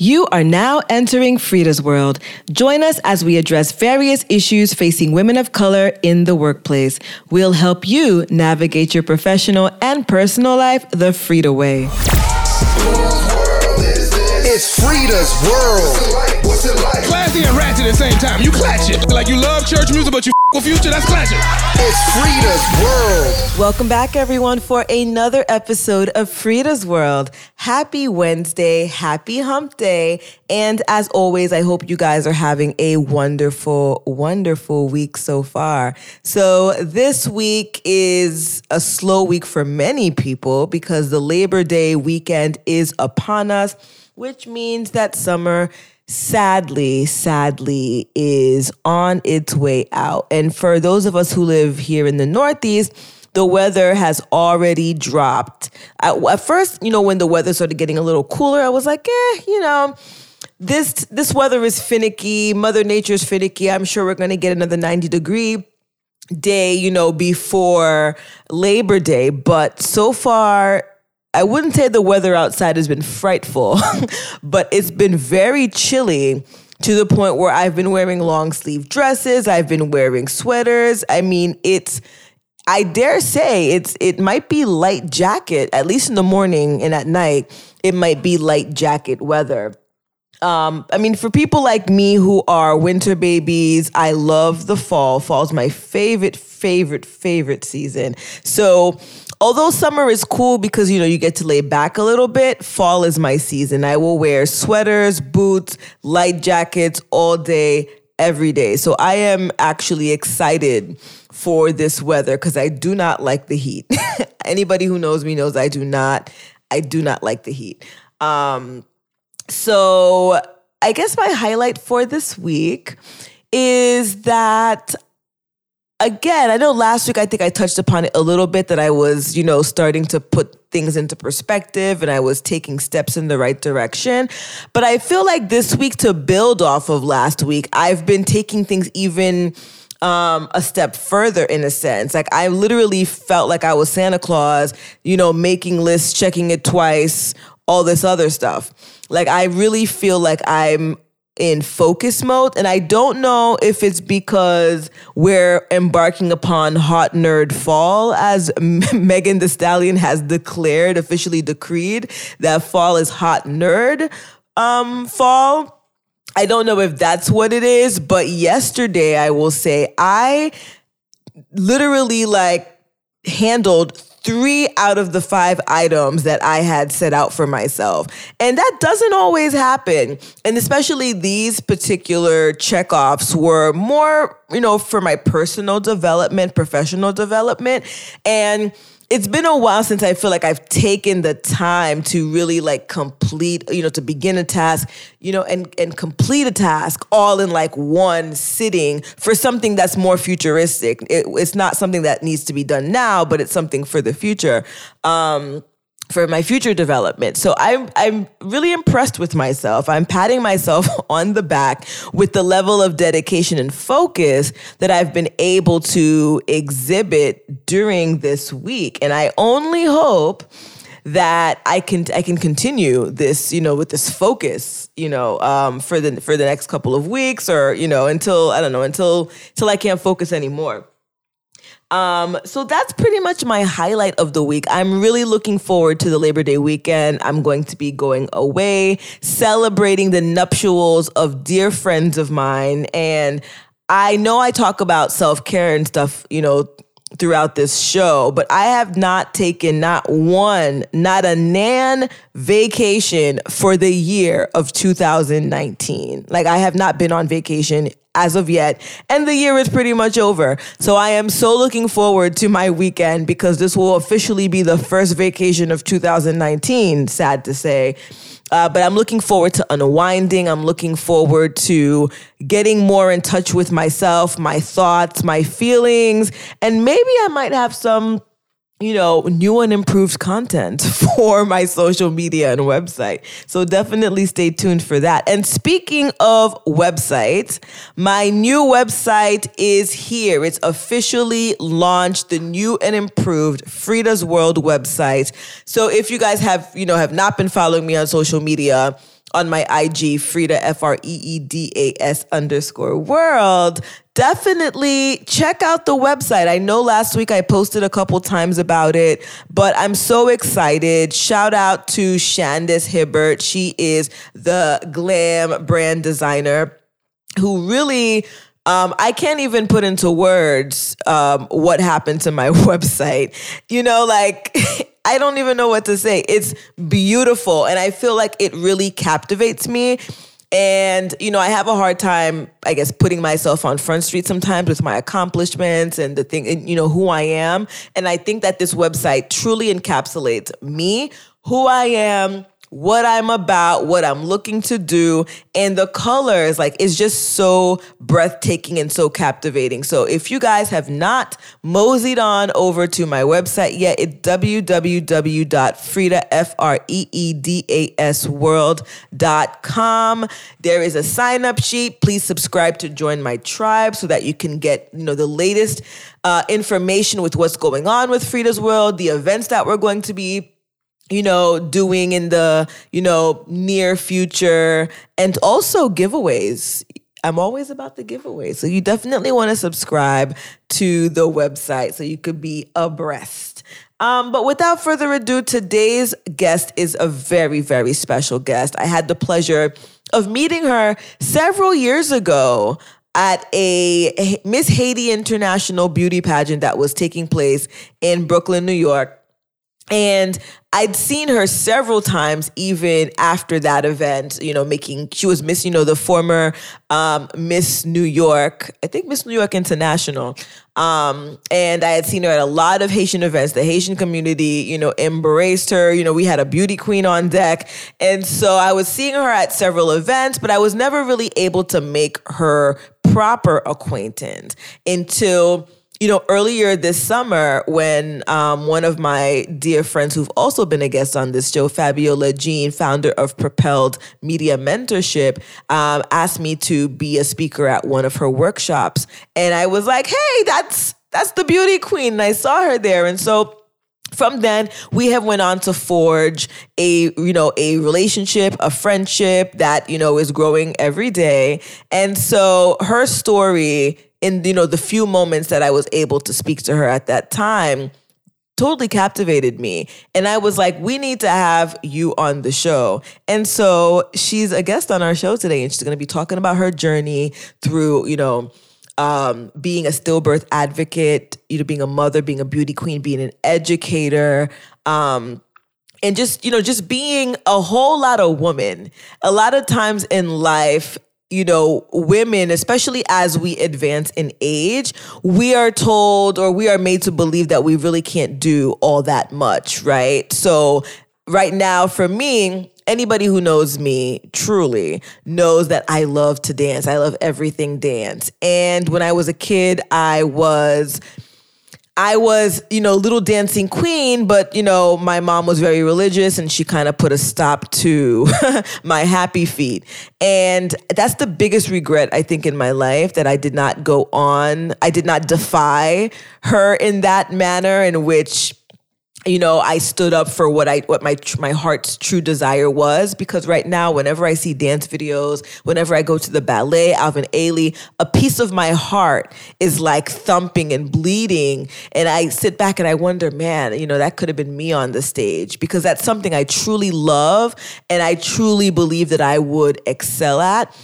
You are now entering FREEda's world. Join us as we address various issues facing women of color in the workplace. We'll help you navigate your professional and personal life the FREEda way. It's FREEda's world. What's it like? Classy and ratchet at the same time. You clatch it. Like you love church music, but you f- future, that's clatching. It's FREEda's world. Welcome back, everyone, for another episode of FREEda's World. Happy Wednesday, happy hump day. And as always, I hope you guys are having a wonderful, wonderful week so far. So, this week is a slow week for many people because the Labor Day weekend is upon us, which means that summer sadly, sadly, is on its way out. And for those of us who live here in the Northeast, the weather has already dropped. At, at first, you know, when the weather started getting a little cooler, I was like, eh, you know, this this weather is finicky. Mother Nature's finicky. I'm sure we're going to get another 90 degree day, you know, before Labor Day. But so far, I wouldn't say the weather outside has been frightful, but it's been very chilly to the point where I've been wearing long sleeve dresses, I've been wearing sweaters. I mean, it's I dare say it's it might be light jacket at least in the morning and at night. It might be light jacket weather. Um, I mean, for people like me who are winter babies, I love the fall. Fall's my favorite, favorite, favorite season. So although summer is cool because you know you get to lay back a little bit fall is my season. I will wear sweaters boots light jackets all day every day. So i am actually excited for this weather because i do not like the heat. Anybody who knows me knows i do not i do not like the heat. Um so i guess my highlight for this week is that again, I know last week I think I touched upon it a little bit that I was, you know, starting to put things into perspective and I was taking steps in the right direction. But I feel like this week to build off of last week, I've been taking things even um, a step further in a sense. Like I literally felt like I was Santa Claus, you know, making lists, checking it twice, all this other stuff. Like I really feel like I'm in focus mode. And I don't know if it's because we're embarking upon hot nerd fall, as Megan Thee Stallion has declared, officially decreed that fall is hot nerd um, fall. I don't know if that's what it is, but yesterday I will say I literally like handled three out of the five items that I had set out for myself. And that doesn't always happen. And especially these particular checkoffs were more, you know, for my personal development, professional development. And it's been a while since I feel like I've taken the time to really like complete, you know, to begin a task, you know, and and complete a task all in like one sitting for something that's more futuristic. It, it's not something that needs to be done now, but it's something for the future. Um, for my future development. So I'm I'm really impressed with myself. I'm patting myself on the back with the level of dedication and focus that I've been able to exhibit during this week. And I only hope that I can I can continue this, you know, with this focus, you know, um, for the for the next couple of weeks or, you know, until I don't know, until until I can't focus anymore. Um, so that's pretty much my highlight of the week. I'm really looking forward to the Labor Day weekend. I'm going to be going away, celebrating the nuptials of dear friends of mine. And I know I talk about self care and stuff, you know, throughout this show, but I have not taken not one, not a nan vacation for the year of 2019. Like I have not been on vacation as of yet. And the year is pretty much over. So I am so looking forward to my weekend because this will officially be the first vacation of 2019, sad to say. Uh, but I'm looking forward to unwinding. I'm looking forward to getting more in touch with myself, my thoughts, my feelings, and maybe I might have some you know, new and improved content for my social media and website. So definitely stay tuned for that. And speaking of websites, my new website is here. It's officially launched, the new and improved FREEda's World website. So if you guys have, you know, have not been following me on social media, on my IG, FREEda, F R E E D A S underscore world. Definitely check out the website. I know last week I posted a couple times about it, but I'm so excited. Shout out to Shandis Hibbert. She is the glam brand designer who really um, I can't even put into words um, what happened to my website. You know, like I don't even know what to say. It's beautiful. And I feel like it really captivates me. And, you know, I have a hard time, I guess, putting myself on Front Street sometimes with my accomplishments and the thing, and, you know, who I am. And I think that this website truly encapsulates me, who I am, what I'm about, what I'm looking to do, and the colors, like, is just so breathtaking and so captivating. So if you guys have not moseyed on over to my website yet, it's world.com. There is a sign up sheet. Please subscribe to join my tribe so that you can get, you know, the latest uh, information with what's going on with FREEda's World, the events that we're going to be you know, doing in the, you know, near future and also giveaways. I'm always about the giveaways. So you definitely want to subscribe to the website so you could be abreast. Um, but without further ado, today's guest is a very, very special guest. I had the pleasure of meeting her several years ago at a Miss Haiti International beauty pageant that was taking place in Brooklyn, New York. And I'd seen her several times, even after that event, you know, making, she was Miss, you know, the former um, Miss New York, I think Miss New York International. Um, and I had seen her at a lot of Haitian events. The Haitian community, you know, embraced her. You know, we had a beauty queen on deck. And so I was seeing her at several events, but I was never really able to make her proper acquaintance until you know, earlier this summer, when um, one of my dear friends who've also been a guest on this show, Fabiola Jean, founder of Propelled Media Mentorship, um, asked me to be a speaker at one of her workshops, and I was like, "Hey, that's that's the beauty queen." And I saw her there, and so from then we have went on to forge a you know a relationship a friendship that you know is growing every day. And so her story in you know the few moments that I was able to speak to her at that time totally captivated me and I was like we need to have you on the show. And so she's a guest on our show today and she's going to be talking about her journey through, you know, um, being a stillbirth advocate, you know, being a mother, being a beauty queen, being an educator, um, and just you know just being a whole lot of woman a lot of times in life you know, women, especially as we advance in age, we are told or we are made to believe that we really can't do all that much, right? So, right now, for me, anybody who knows me truly knows that I love to dance. I love everything dance. And when I was a kid, I was I was, you know, little dancing queen, but you know, my mom was very religious and she kind of put a stop to my happy feet. And that's the biggest regret I think in my life that I did not go on. I did not defy her in that manner in which you know, I stood up for what I what my my heart's true desire was because right now whenever I see dance videos, whenever I go to the ballet, Alvin Ailey, a piece of my heart is like thumping and bleeding and I sit back and I wonder, man, you know, that could have been me on the stage because that's something I truly love and I truly believe that I would excel at.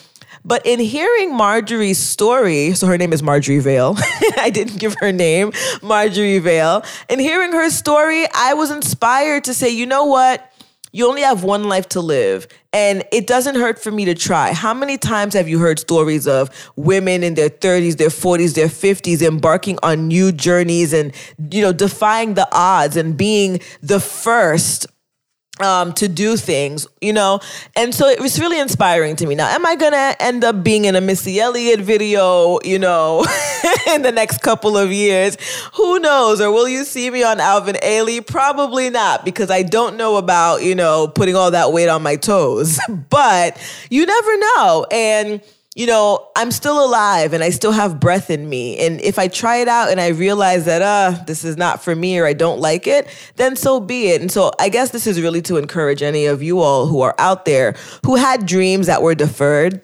But in hearing Marjorie's story, so her name is Marjorie Vail. I didn't give her name, Marjorie Vail. In hearing her story, I was inspired to say, you know what? You only have one life to live, and it doesn't hurt for me to try. How many times have you heard stories of women in their 30s, their 40s, their 50s embarking on new journeys and, you know, defying the odds and being the first um, to do things, you know? And so it was really inspiring to me. Now, am I gonna end up being in a Missy Elliott video, you know, in the next couple of years? Who knows? Or will you see me on Alvin Ailey? Probably not, because I don't know about, you know, putting all that weight on my toes. but you never know. And you know, I'm still alive and I still have breath in me. And if I try it out and I realize that, uh, this is not for me or I don't like it, then so be it. And so I guess this is really to encourage any of you all who are out there who had dreams that were deferred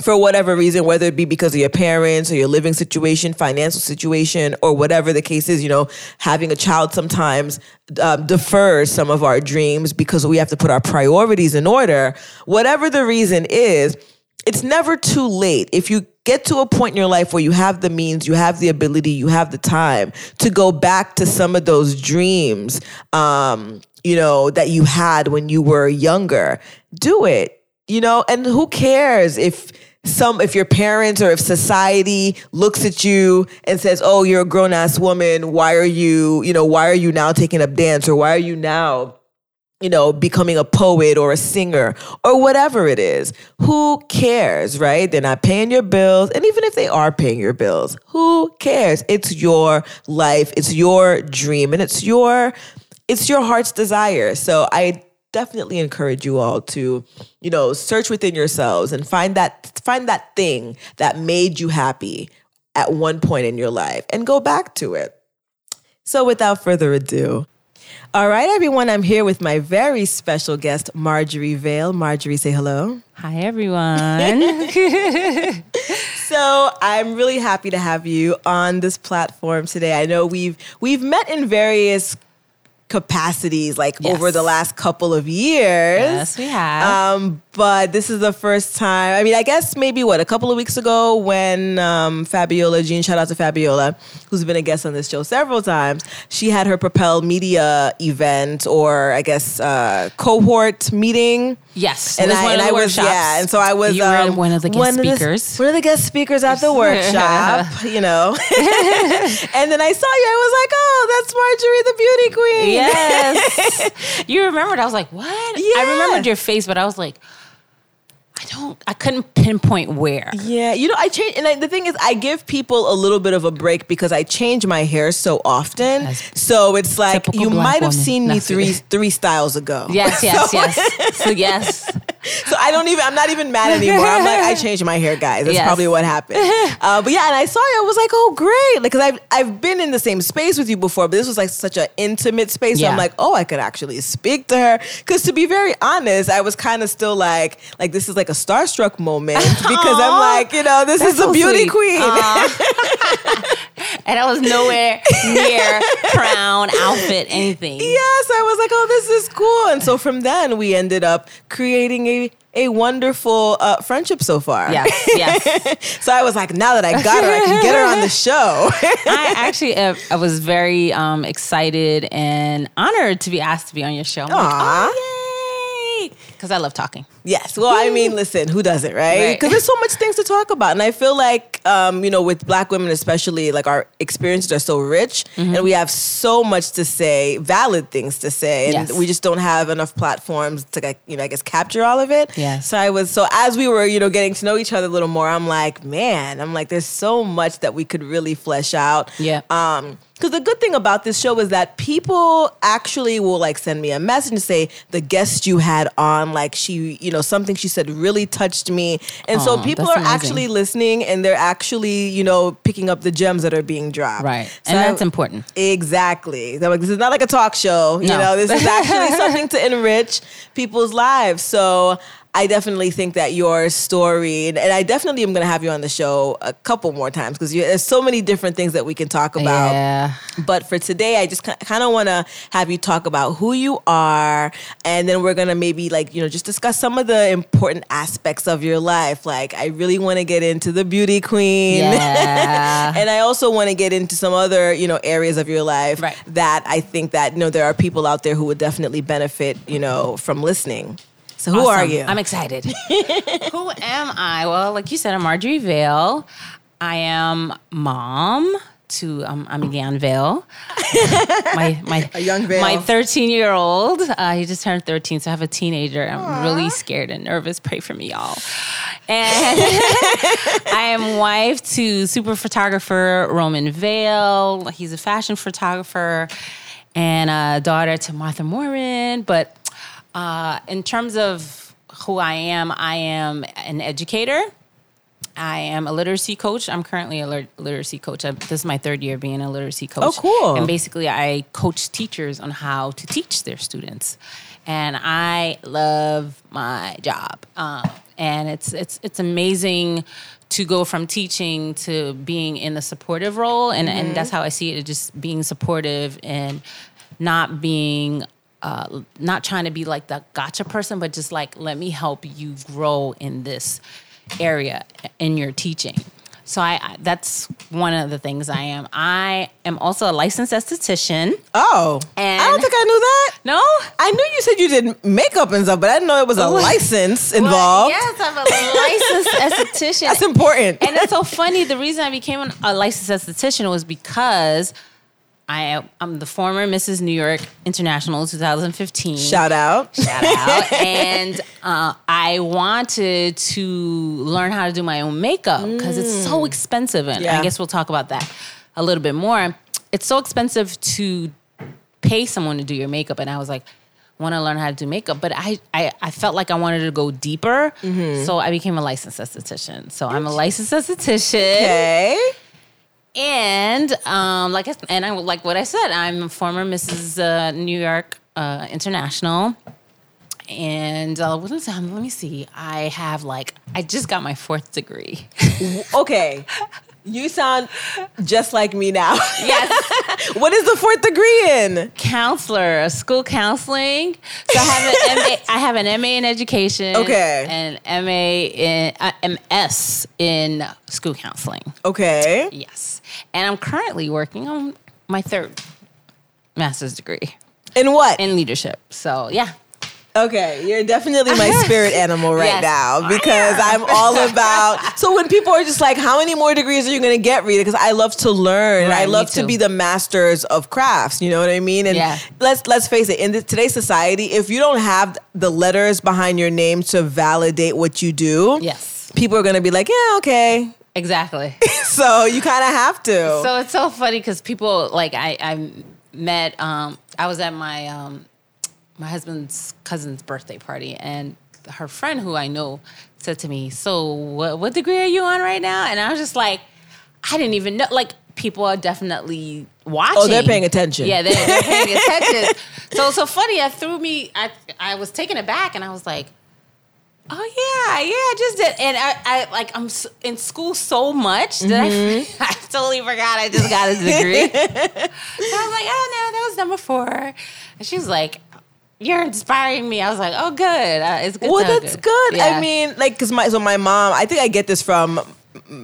for whatever reason, whether it be because of your parents or your living situation, financial situation, or whatever the case is, you know, having a child sometimes um, defers some of our dreams because we have to put our priorities in order. Whatever the reason is, it's never too late. If you get to a point in your life where you have the means, you have the ability, you have the time to go back to some of those dreams, um, you know, that you had when you were younger, do it. You know, and who cares if some if your parents or if society looks at you and says, "Oh, you're a grown ass woman. Why are you, you know, why are you now taking up dance or why are you now you know, becoming a poet or a singer or whatever it is. Who cares, right? They're not paying your bills. And even if they are paying your bills, who cares? It's your life, it's your dream, and it's your it's your heart's desire. So I definitely encourage you all to, you know, search within yourselves and find that find that thing that made you happy at one point in your life and go back to it. So without further ado, all right, everyone, I'm here with my very special guest, Marjorie Vail. Marjorie, say hello. Hi, everyone. so I'm really happy to have you on this platform today. I know we've we've met in various capacities like Yes. over the last couple of years. Yes, we have. Um, but this is the first time. I mean, I guess maybe what a couple of weeks ago when um, Fabiola Jean, shout out to Fabiola, who's been a guest on this show several times. She had her Propel Media event, or I guess uh, cohort meeting. yes, And I, one and of I the was yeah, and so I was You were um, one of the guest speakers. one of the guest speakers at the workshop, you know. and then I saw you. I was like, oh, that's Marjorie, the beauty queen. Yes, you remembered. I was like, what? Yeah. I remembered your face, but I was like, I don't. I couldn't pinpoint where. Yeah, you know, I change, and I, the thing is, I give people a little bit of a break because I change my hair so often. So it's like you might have woman. seen me three three styles ago. Yes, yes, yes. So yes, So I don't even. I'm not even mad anymore. I'm like, I changed my hair, guys. That's Yes. probably what happened. Uh, but yeah, and I saw you. I was like, oh, great. Like, cause I've I've been in the same space with you before, but this was like such an intimate space. So I'm like, oh, I could actually speak to her. Cause to be very honest, I was kind of still like, like this is like a starstruck moment because I'm like, you know, this That's is the so beauty sweet. queen. And I was nowhere near crown outfit anything. Yes, I was like, oh, this is cool. And so from then, we ended up creating a, a wonderful uh, friendship so far. Yes, yes. so I was like, now that I got her, I can get her on the show. I actually, uh, I was very um, excited and honored to be asked to be on your show. I'm like, oh, yay! Because I love talking. Yes. Well, I mean, listen, who doesn't, right? Right. Because there's so much things to talk about. And I feel like, um, you know, with black women especially, like our experiences are so rich Mm-hmm. and we have so much to say, valid things to say. And Yes. we just don't have enough platforms to, you know, I guess capture all of it. Yes. So I was, so as we were, you know, getting to know each other a little more, I'm like, man, I'm like, there's so much that we could really flesh out. Yeah. Um, because the good thing about this show is that people actually will like send me a message and say the guest you had on, like she, you know, something she said really touched me, and so people are amazing. actually listening and they're actually, you know, picking up the gems that are being dropped. Right. So and I- that's important. Exactly. They're like, this is not like a talk show. You No. know, this is actually something to enrich people's lives. So I definitely think that your story, and and I definitely am going to have you on the show a couple more times because there's so many different things that we can talk about. Yeah. But for today, I just kind of want to have you talk about who you are, and then we're gonna maybe like you know just discuss some of the important aspects of your life. Like I really want to get into the beauty queen, Yeah. and I also want to get into some other you know areas of your life Right. that I think that you know there are people out there who would definitely benefit you know from listening. So who are you? I'm excited. Who am I? Well, like you said, I'm Marjorie Vail. I am mom to um, I'm Yan Vail. my my A young Vail. My 13 year old. Uh, he just turned 13, so I have a teenager. I'm really scared and nervous. Pray for me, y'all. And I am wife to super photographer Roman Vail. He's a fashion photographer, and a daughter to Martha Morin. But uh, in terms of who I am, I am an educator. I am a literacy coach. I'm currently a literacy coach. I, this is my third year being a literacy coach. Oh, cool. And basically, I coach teachers on how to teach their students, and I love my job. Um, and it's it's it's amazing to go from teaching to being in the supportive role, and and that's how I see it. Just being supportive and not being uh, not trying to be like the gotcha person, but just like let me help you grow in this area in your teaching. So I, I that's one of the things I am. I am also a licensed esthetician. Oh, And- I don't think I knew that. No, I knew you said you did makeup and stuff, but I didn't know it was a Well, license involved. Yes, I'm a licensed esthetician. That's important. and it's so funny. The reason I became an- a licensed esthetician was because I am the former Mrs. New York International 2015. Shout out. Shout out. and uh, I wanted to learn how to do my own makeup because it's so expensive. And Yeah. I guess we'll talk about that a little bit more. It's so expensive to pay someone to do your makeup. And I was like, want to learn how to do makeup, but I, I, I felt like I wanted to go deeper. So I became a licensed esthetician. So I'm a licensed esthetician. Okay. And um, like I, and I like what I said, I'm a former Mrs. Uh, New York uh, International. And uh, what is that? Let me see. I have like I just got my fourth degree. Okay. You sound just like me now. yes, what is the fourth degree in? counselor, school counseling. So I have an MA. I have an MA in education. Okay. And MA in uh, MS in school counseling. Okay. Yes. And I'm currently working on my third master's degree. In what? in leadership. So yeah. Okay, you're definitely my spirit animal right Yes. now oh, because I'm all about. So when people are just like, "How many more degrees are you going to get, Rita?" Because I love to learn. and I love to be the masters of crafts. You know what I mean? And Yeah. let's let's face it. In this, today's society, if you don't have the letters behind your name to validate what you do, Yes. people are going to be like, "Yeah, okay." Exactly. So you kind of have to. so it's so funny because people like I I met um I was at my um my husband's cousin's birthday party and her friend who I know said to me, "So what what degree are you on right now?" And I was just like, I didn't even know. Like people are definitely watching. Oh, they're paying attention. Yeah, they're, they're paying attention. So so funny. I threw me. I I was taken aback and I was like. Oh yeah, yeah, I just did, and I, I like I'm in school so much that Mm-hmm. I, I totally forgot I just got a degree. so I was like, oh no, that was number four, and she was like, "You're inspiring me." I was like, "Oh good, uh, it's good." Well, that's good. Yeah. I mean, like, cause my so my mom. I think I get this from,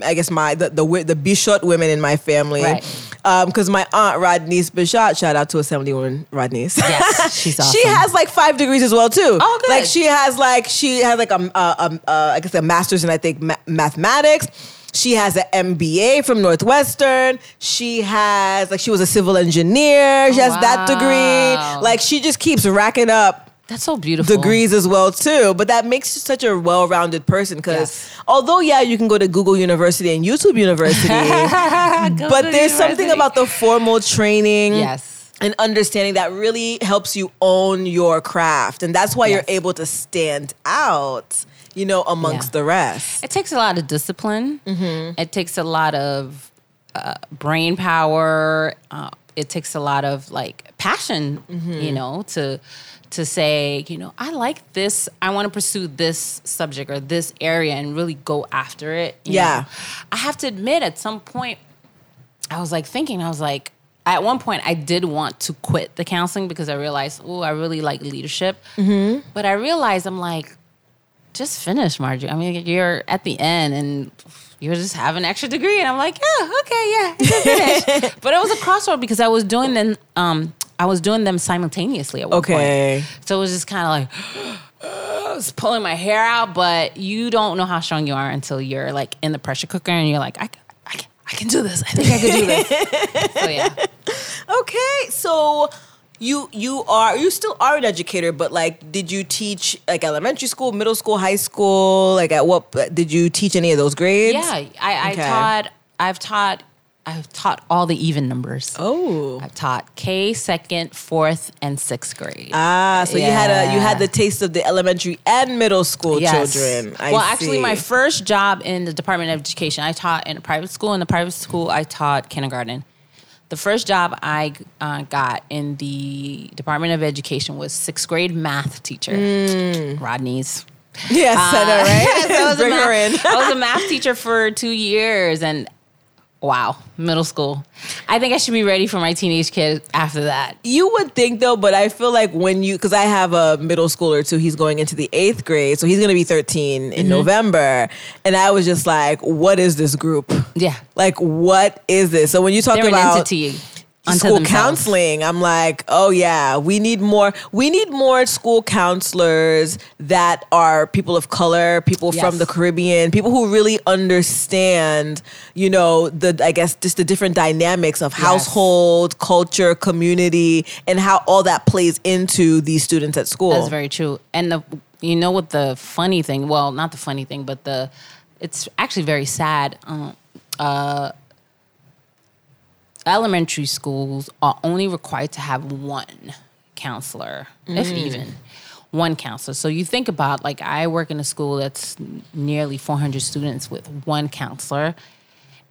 I guess my the the, the Bichotte women in my family. Right. Um, cause my aunt Rodneyse Bichotte, shout out to Assembly Woman Rodneyse. Yes, she's awesome. She has like five degrees as well too. Oh, good. Like she has like she has like a, a, a, a I guess a master's in I think ma- mathematics. She has an MBA from Northwestern. She has like she was a civil engineer. She has that degree. Like she just keeps racking up that's so beautiful. degrees as well too. But that makes you such a well-rounded person because Yes. although yeah, you can go to Google University and YouTube University, but there's something about the formal training. yes. And understanding that really helps you own your craft. And that's why Yes. you're able to stand out, you know, amongst Yeah. the rest. It takes a lot of discipline. It takes a lot of uh, brain power. Uh, it takes a lot of like passion, you know, to to say, you know, I like this. I want to pursue this subject or this area and really go after it. Yeah. know. I have to admit, at some point, I was like thinking, I was like, at one point, I did want to quit the counseling because I realized, oh, I really like leadership. But I realized I'm like, just finish, Marjorie. I mean, you're at the end and you just have an extra degree. And I'm like, yeah, okay, yeah, just finish. but it was a crossroad because I was doing them, um, I was doing them simultaneously at one Okay. point. So it was just kind of like, I was pulling my hair out, but you don't know how strong you are until you're like in the pressure cooker and you're like, I, I, can- I can do this. I think I can do this. so yeah. Okay, so you you are you still are an educator, but like, did you teach like elementary school, middle school, high school? Like, at what did you teach any of those grades? Yeah, I, I taught. I've taught I've taught all the even numbers. Oh. I've taught K, second, fourth, and sixth grade. Ah, so you had a you had the taste of the elementary and middle school Yes. children. I well, actually, my first job in the Department of Education, I taught in a private school. In the private school, I taught kindergarten. The first job I uh, got in the Department of Education was sixth grade math teacher, Rodneyse. yes, I know, right? So I, was a Bring her in. I was a math teacher for two years, and wow, middle school. I think I should be ready for my teenage kid after that. You would think though, but I feel like when you, because I have a middle schooler too, he's going into the eighth grade, so he's going to be 13 Mm-hmm. in November. And I was just like, what is this group? Yeah, Like, what is this? So when you talk they're an about entity. School themselves. counseling, I'm like, oh yeah, we need more. We need more school counselors that are people of color, people from the Caribbean, people who really understand, you know, the I guess just the different dynamics of household, culture, community, and how all that plays into these students at school. That's very true. And the you know what the funny thing? Well, not the funny thing, but the it's actually very sad. Um, uh, elementary schools are only required to have one counselor, if mm. even one counselor. So you think about like I work in a school that's nearly 400 students with one counselor,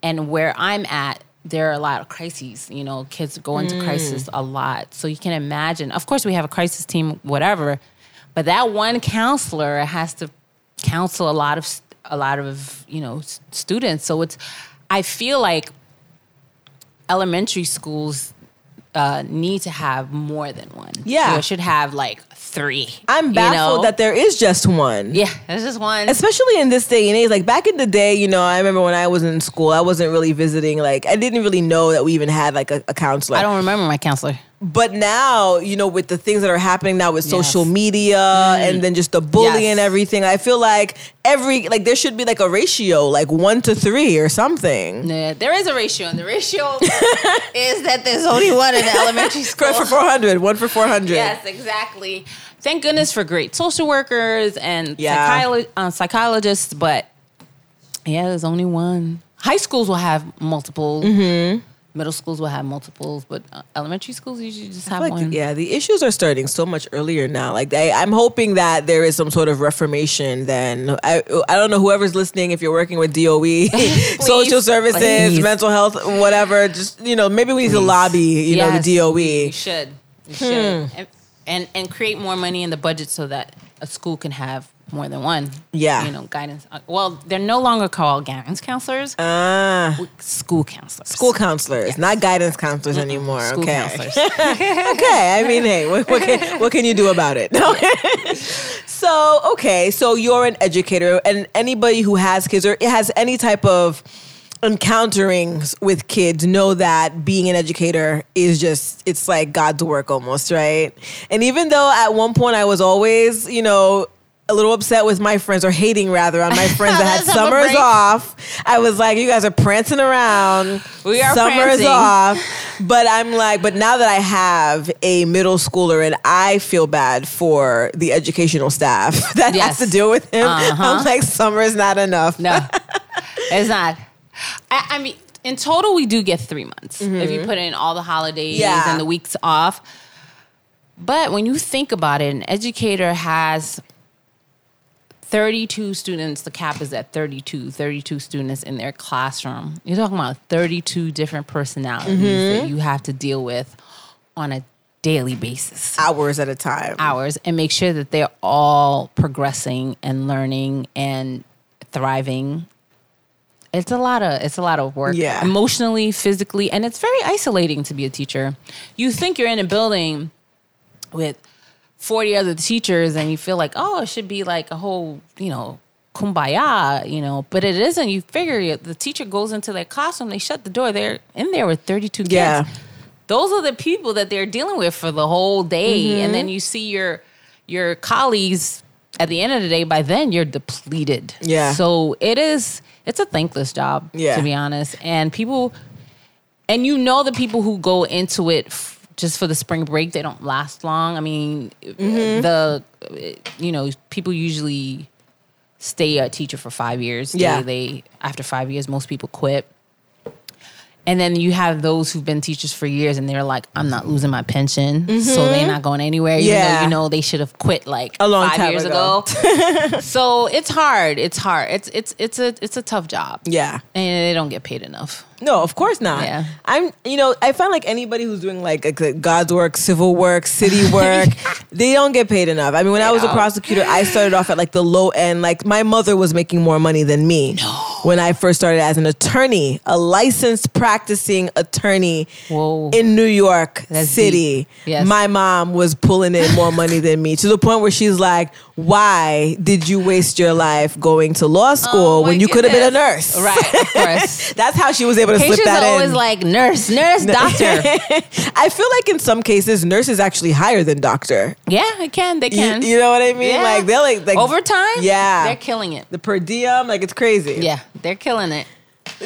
and where I'm at. There are a lot of crises, you know, kids go into mm. crisis a lot. So you can imagine, of course, we have a crisis team, whatever, but that one counselor has to counsel a lot of a lot of you know students. So it's I feel like elementary schools uh, need to have more than one. Yeah. you should have like three. I'm you baffled know? that there is just one. yeah, there's just one. especially in this day and age like back in the day you know i remember when i was in school i wasn't really visiting like i didn't really know that we even had like a, a counselor I don't remember my counselor. but now you know with the things that are happening now with social Yes. Mm. media and then just the bullying and everything i feel like every like there should be like a ratio like one to three or something Yeah, there is a ratio, and the ratio is that there's only one in the elementary school. One for 400 one for 400 Yes, exactly. Thank goodness for great social workers and Yeah. psycholo- uh, psychologists, but yeah, there's only one. High schools will have multiple. Mm-hmm. Middle schools will have multiples, but uh, elementary schools usually just have like, one. yeah, the issues are starting so much earlier now. Like, I, I'm hoping that there is some sort of reformation. Then I, I don't know whoever's listening. If you're working with DOE, social services, Please. mental health, whatever, just you know, maybe we need to lobby. You know, the DOE. You should. You should. Hmm. And, and and create more money in the budget so that a school can have more than one. Yeah. You know, guidance. uh, Well, they're no longer called guidance counselors. Ah, school counselors. school counselors, not guidance counselors anymore. School okay. counselors. okay. I mean, hey, what, what, can, what can you do about it? so, okay. So you're an educator, and anybody who has kids or has any type of encounterings with kids know that being an educator is just it's like God's work almost, right? And even though at one point I was always, you know, a little upset with my friends or hating rather on my friends that had Let's have a summers off. I was like, you guys are prancing around. We are summers prancing. off. But I'm like, but now that I have a middle schooler and I feel bad for the educational staff that Yes. has to deal with him, Uh-huh. I'm like, summer is not enough. No, it's not. I, I mean, in total, we do get three months if you put in all the holidays Mm-hmm. Yeah. and the weeks off. But when you think about it, an educator has 32 students. The cap is at 32, 32 students in their classroom. You're talking about 32 different personalities Mm-hmm. that you have to deal with on a daily basis Hours at a time. hours and make sure that they're all progressing and learning and thriving. It's a lot of it's a lot of work Yeah. emotionally, physically, and it's very isolating to be a teacher. You think you're in a building with 40 other teachers and you feel like, "Oh, it should be like a whole, you know, kumbaya, you know, but it isn't. You figure it- the teacher goes into their classroom, they shut the door, they're in there with 32 kids Yeah. those are the people that they're dealing with for the whole day and mm-hmm. then you see your your colleagues at the end of the day by then you're depleted Yeah. so it is it's a thankless job Yeah. to be honest and people and you know the people who go into it f- just for the spring break they don't last long i mean mm-hmm. the you know people usually stay a teacher for five years Yeah. they, they after five years most people quit and then you have those who've been teachers for years and they're like, I'm not losing my pension. So they're mm-hmm. not going anywhere. Even Yeah. though you know they should have quit like A long five time years ago. ago. so it's hard. It's hard. It's it's it's a it's a tough job. Yeah. And they don't get paid enough. No, of course not. Yeah. I'm, you know, I find like anybody who's doing like, like, God's work, civil work, city work, they don't get paid enough. I mean, when I was a don't. prosecutor, I started off at like the low end. Like my mother was making more money than me when I first started as an attorney, a licensed practicing attorney Whoa. in New York That's City. Yes. My mom was pulling in more money than me to the point where she's like, "Why did you waste your life going to law school Oh, when you could have been a nurse?" Right, of course. That's how she was able to slip that are in. always like nurse, nurse, doctor. I feel like in some cases, nurse is actually higher than doctor. yeah, it can. They You, can. you know what I mean? Yeah. Like they're like, like Overtime? Yeah. They're killing it. the per diem, like it's crazy. Yeah, they're killing it.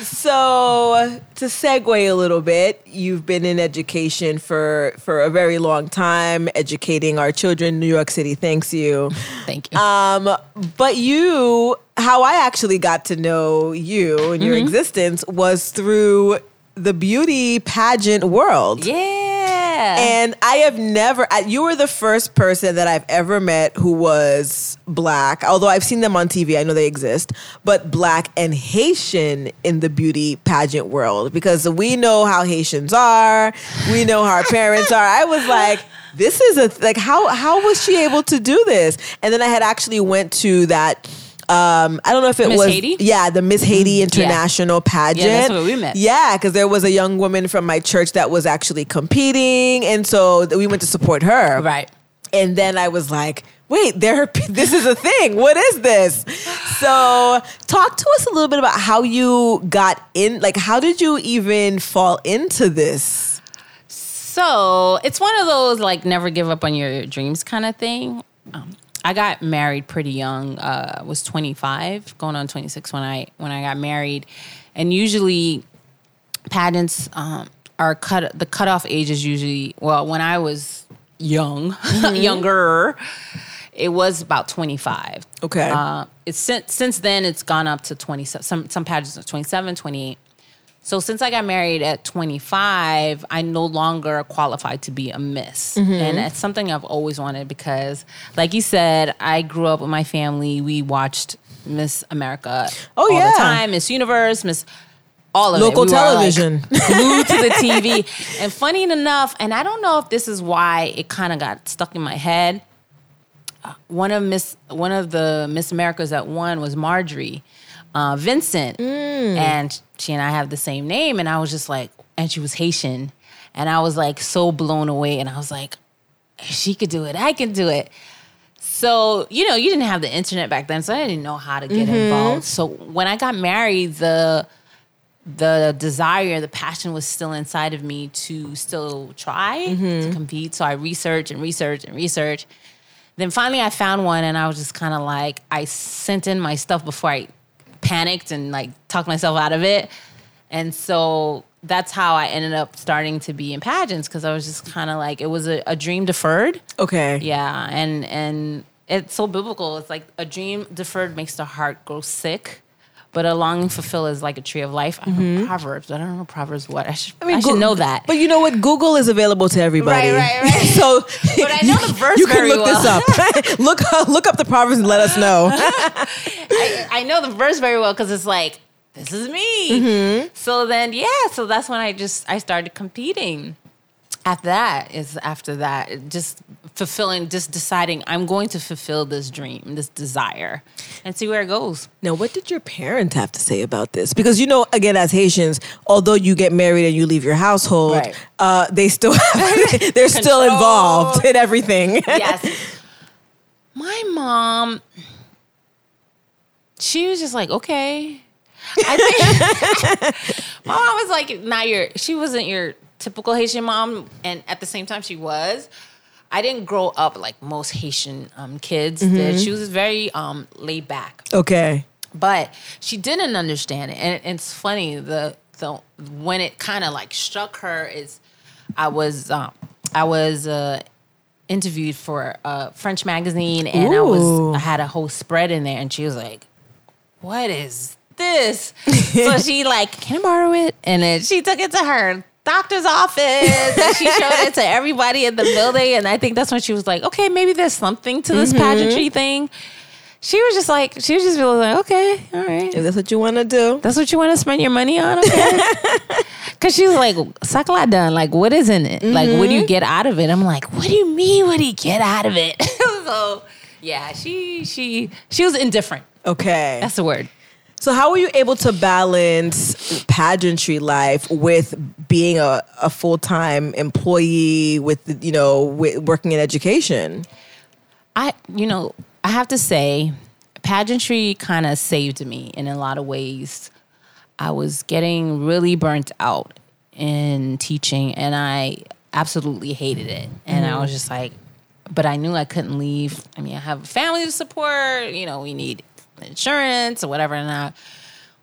So to segue a little bit, you've been in education for for a very long time, educating our children. New York City thanks you. Thank you. Um, but you, how I actually got to know you and your Mm-hmm. existence was through the beauty pageant world. yeah. And I have never, you were the first person that I've ever met who was black, although I've seen them on TV, I know they exist, but black and Haitian in the beauty pageant world because we know how Haitians are, we know how our parents are. I was like, this is a, like, how, how was she able to do this? And then I had actually went to that. Um, I don't know if it Miss was Haiti? yeah the Miss Haiti International pageant. that's where we met. Yeah, because there was a young woman from my church that was actually competing, and so we went to support her. right. And then I was like, wait, there. This is a thing. What is this? So, talk to us a little bit about how you got in. Like, how did you even fall into this? So it's one of those like never give up on your dreams kind of thing. Um, I got married pretty young. Uh, was 25, going on 26 when I when I got married, and usually pageants um, are cut. The cutoff age is usually well when I was young, younger. It was about 25. Okay. Uh, it's since since then it's gone up to 27. Some some pageants are 27, 28. So since I got married at 25, I no longer qualified to be a miss. Mm-hmm. And that's something I've always wanted because like you said, I grew up with my family. We watched Miss America Oh, all yeah. the time, Miss Universe, Miss all of Local it. We were, like, television. glued to the TV. and funny enough, and I don't know if this is why it kind of got stuck in my head. uh, One of Miss, one of the Miss Americas that won was Marjorie uh, Vincent, mm. and she and I have the same name. And I was just like, and she was Haitian, and I was like so blown away. And I was like, if she could do it, I can do it. So, you know, you didn't have the internet back then, so I didn't know how to get mm-hmm. involved. So when I got married, the the desire, the passion was still inside of me to still try to mm-hmm. compete. So I researched and researched and researched. Then finally I found one and I was just kind of like, I sent in my stuff before I panicked and like talked myself out of it. And so that's how I ended up starting to be in pageants because I was just kind of like, it was a, a dream deferred. Okay. Yeah, and and it's so biblical. It's like a dream deferred makes the heart grow sick, but a longing fulfilled is like a tree of life. I don't know mm-hmm. Proverbs. I don't know Proverbs. What I should I, should Goo- know that. But you know what? Google is available to everybody. Right, right, right. so, But I know the verse You can look this up. look, look up the proverbs and let us know. I, I know the verse very well because it's like this is me. Mm-hmm. So then yeah, so that's when I just I started competing. After that is after that just fulfilling, just deciding I'm going to fulfill this dream, this desire, and see where it goes. Now, what did your parents have to say about this? Because you know, again, as Haitians, although you get married and you leave your household, Right. uh, they still they're still involved in everything. yes. My mom, she was just like, okay. I think my mom was like, not your, she wasn't your typical Haitian mom. And at the same time, she was. I didn't grow up like most Haitian um, kids did. She was very um, laid back okay. but she didn't understand it and it's funny the the when it kind of like struck her is i was um i was uh interviewed for a french magazine and i was i had a whole spread in there and she was like what is this? so she like, can I borrow it? And then she took it to her doctor's office and she showed it to everybody in the building. And I think that's when she was like, okay, maybe there's something to this mm-hmm. pageantry thing. She was just like, she was just really like, okay, all right. If that's what you want to do. That's what you want to spend your money on, okay? Because she was like, "Sakala done. Like, what is in it? Like, what do you mm-hmm. get out of it?" I'm like, "What do you mean? What do you get out of it?" so, yeah, she she she was indifferent. Okay. That's the word. So how were you able to balance pageantry life with being a, a full time employee with you know with working in education? I, you know, I have to say, pageantry kind of saved me in a lot of ways. I was getting really burnt out in teaching, and I absolutely hated it. And I was mm-hmm. just like, but I knew I couldn't leave. I mean, I have a family to support. You know, we need insurance or whatever. And I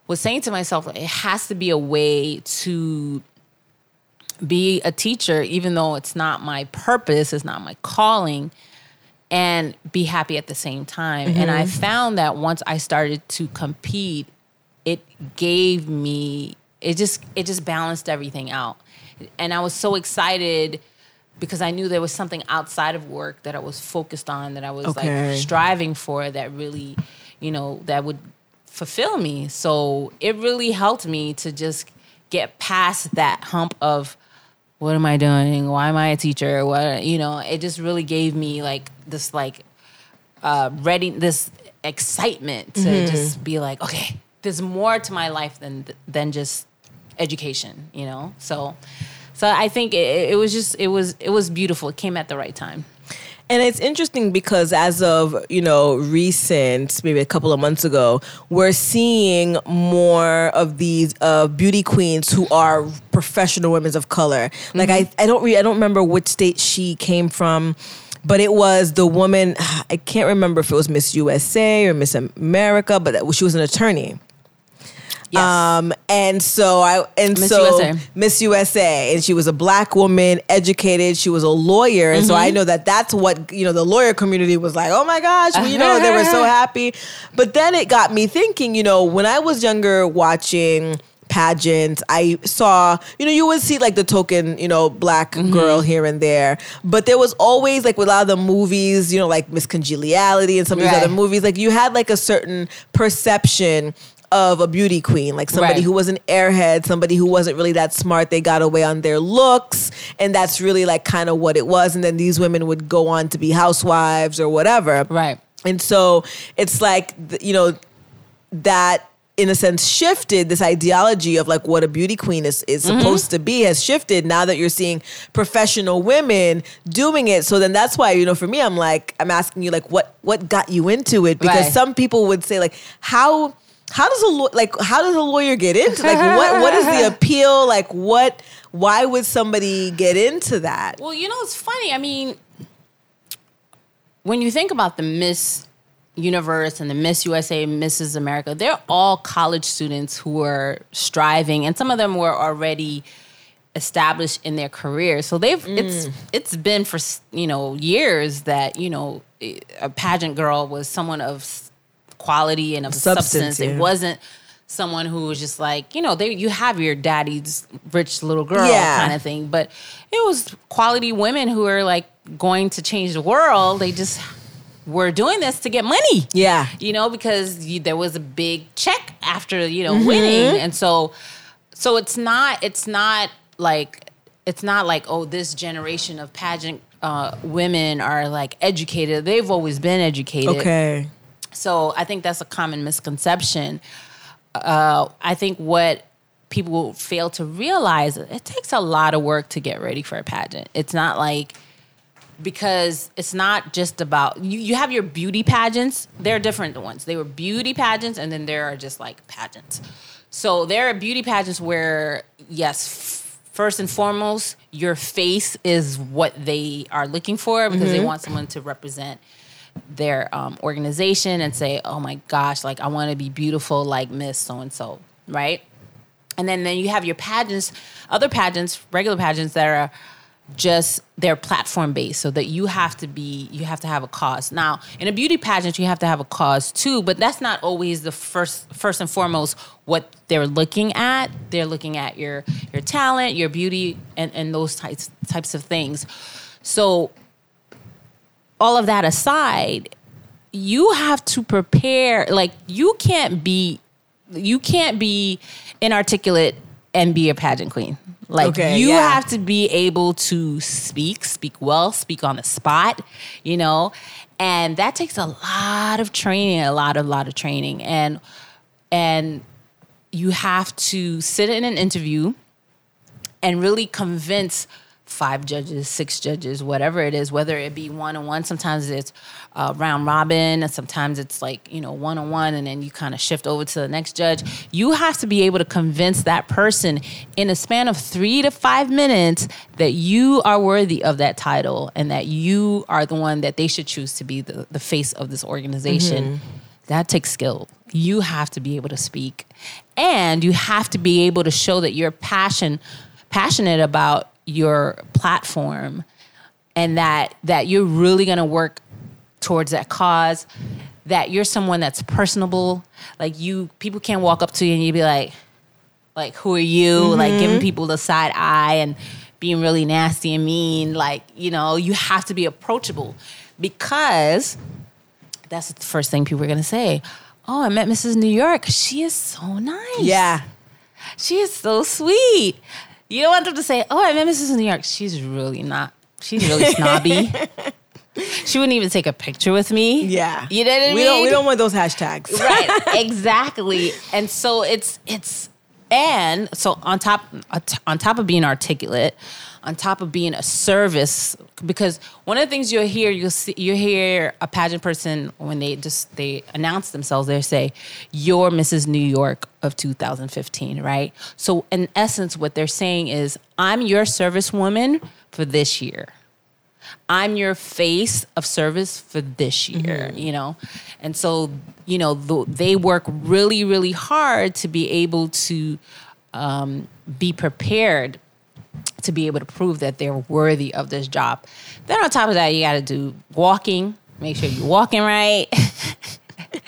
was saying to myself, it has to be a way to be a teacher, even though it's not my purpose, it's not my calling, and be happy at the same time. And I mm-hmm. found that once I started to compete, it gave me it just it just balanced everything out. And I was so excited because I knew there was something outside of work that I was focused on that I was Okay. like striving for that really, you know, that would fulfill me. So it really helped me to just get past that hump of what am I doing? Why am I a teacher? What you know, it just really gave me like this like uh ready this excitement to just be like, okay, there's more to my life than than just education, you know? So so I think it, it was just it was it was beautiful. It came at the right time. And it's interesting because as of, you know, recent, maybe a couple of months ago, we're seeing more of these uh, beauty queens who are professional women of color. Like I, I don't re- I don't remember which state she came from, but it was the woman, I can't remember if it was Miss USA or Miss America, but she was an attorney. Yes. Um, and so I and Miss so USA. Miss USA, and she was a black woman, educated. She was a lawyer, and so I Mm-hmm. know that that's what you know. The lawyer community was like, "Oh my gosh," you know, they were so happy. But then it got me thinking. You know, when I was younger, watching pageants i saw you know you would see like the token you know black Mm-hmm. girl here and there but there was always like with a lot of the movies you know like miss congeniality and some of these Right. other movies like you had like a certain perception of a beauty queen, like somebody Right. who was an airhead, somebody who wasn't really that smart. They got away on their looks, and that's really like kind of what it was. And then these women would go on to be housewives or whatever. Right. And so it's like you know that in a sense shifted this ideology of like what a beauty queen is is Mm-hmm. supposed to be has shifted now that you're seeing professional women doing it so then that's why you know for me I'm like I'm asking you like what what got you into it because Right. some people would say like how how does a law- like how does a lawyer get into like what what is the appeal like what why would somebody get into that Well, you know, it's funny. I mean, when you think about the Miss Universe and the Miss USA, Mrs. America, they're all college students who are striving, and some of them were already established in their career. So they've mm. it's it's been for you know years that you know a pageant girl was someone of quality and of Substance, substance. yeah. It wasn't someone who was just like you know they you have your daddy's rich little girl Yeah. kind of thing, but it was quality women who are like going to change the world. They just were doing this to get money yeah you know, because you, there was a big check after you know winning, and so so it's not it's not like it's not like oh this generation of pageant uh, women are like educated. They've always been educated. okay So I think that's a common misconception. Uh, I think what people fail to realize it takes a lot of work to get ready for a pageant. It's not like because it's not just about you, you have your beauty pageants they're different ones they were beauty pageants and then there are just like pageants so there are beauty pageants where yes first and foremost your face is what they are looking for because they want someone to represent their um, organization and say oh my gosh like i want to be beautiful like miss so and so right? And then then you have your pageants other pageants regular pageants that are just they're platform based so that you have to be you have to have a cause. Now in a beauty pageant you have to have a cause too but that's not always the first first and foremost what they're looking at. They're looking at your your talent your beauty and and those types types of things. So all of that aside you have to prepare like you can't be you can't be inarticulate and be a pageant queen. Like Okay, you yeah. have to be able to speak, speak well, speak on the spot, you know, and that takes a lot of training, a lot of lot of training, and and you have to sit in an interview and really convince five judges, six judges, whatever it is, whether it be one on one. Sometimes it's uh, round robin, and sometimes it's like you know one on one, and then you kind of shift over to the next judge. You have to be able to convince that person in a span of three to five minutes that you are worthy of that title and that you are the one that they should choose to be the, the face of this organization. That takes skill. You have to be able to speak, and you have to be able to show that you're passion passionate about your platform and that that you're really going to work towards that cause that you're someone that's personable like you people can't walk up to you and you'd be like like who are you? Mm-hmm. Like giving people the side eye and being really nasty and mean like you know you have to be approachable because that's the first thing people are going to say. Oh i met mrs new york. She is so nice. Yeah. she is so sweet. You don't want them to say, "Oh, I met Mrs. New York." She's really not. She's really snobby. she wouldn't even take a picture with me. Yeah. you know what I we mean. don't we don't want those hashtags. right, exactly. And so it's it's and so on top on top of being articulate, on top of being a service, because one of the things you'll hear you'll see you hear a pageant person when they just they announce themselves, they say, "You're Mrs. New York of 2015," right? So in essence, what they're saying is, "I'm your service woman for this year." I'm your face of service for this year, you know? And so, you know, th- they work really, really hard to be able to um, be prepared to be able to prove that they're worthy of this job. Then on top of that, you got to do walking, make sure you're walking right.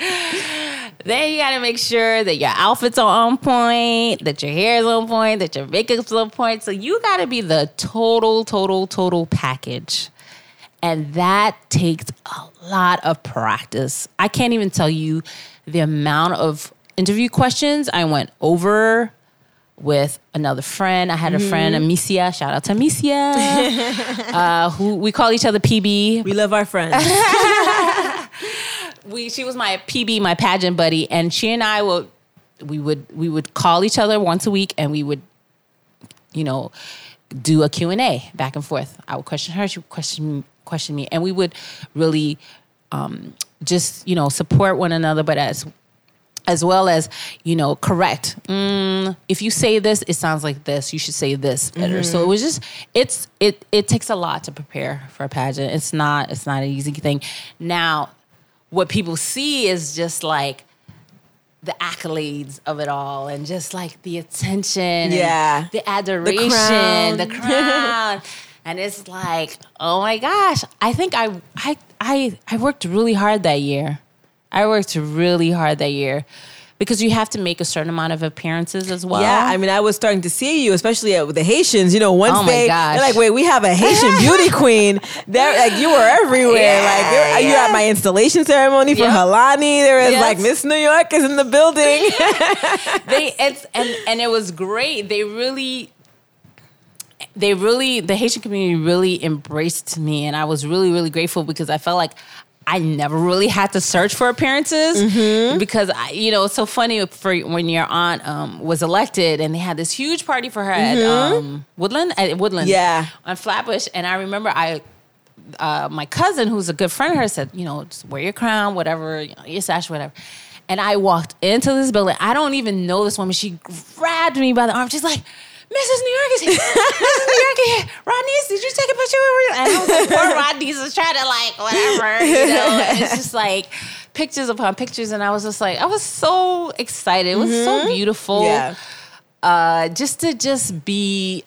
then you got to make sure that your outfits are on point, that your hair is on point, that your makeup's on point. So you got to be the total, total, total package. And that takes a lot of practice. I can't even tell you the amount of interview questions I went over with another friend. I had a friend, Amicia. Shout out to Amicia, uh, who we call each other PB. We love our friends. We she was my PB, my pageant buddy, and she and I would we would we would call each other once a week, and we would, you know, do a Q and A back and forth. I would question her, she would question question me, and we would really um, just you know support one another, but as as well as you know correct. Mm, if you say this it sounds like this. You should say this better. So it was just it's it it takes a lot to prepare for a pageant. It's not it's not an easy thing. Now what people see is just like the accolades of it all and just like the attention Yeah. the adoration crown. the crown and it's like oh my gosh i think i i i, I worked really hard that year I worked really hard that year because you have to make a certain amount of appearances as well. Yeah, I mean, I was starting to see you, especially with the Haitians. You know, once Oh they gosh. they're like, "Wait, we have a Haitian beauty queen." There, like you were everywhere. Yeah, like you're, you yeah. at my installation ceremony for Yep. Halani. There was Yes. like Miss New York is in the building. they it's and and it was great. They really they really the Haitian community really embraced me and I was really really grateful because I felt like I never really had to search for appearances Mm-hmm. because I, you know it's so funny for when your aunt um, was elected and they had this huge party for her at um, Woodland at Woodland Mm-hmm. Yeah. on Flatbush and I remember I uh, my cousin, who's a good friend of hers, said, you know, just wear your crown, whatever, you know, your sash, whatever. And I walked into this building. I don't even know this woman. She grabbed me by the arm. She's like, Mrs. New York is here. Mrs. New York is here. Rodneyse, did you take a picture with her? And I was like, poor Rodneyse is trying to like, whatever, you know. And it's just like pictures upon pictures. And I was just like, I was so excited. It was so beautiful yeah, uh, just to just be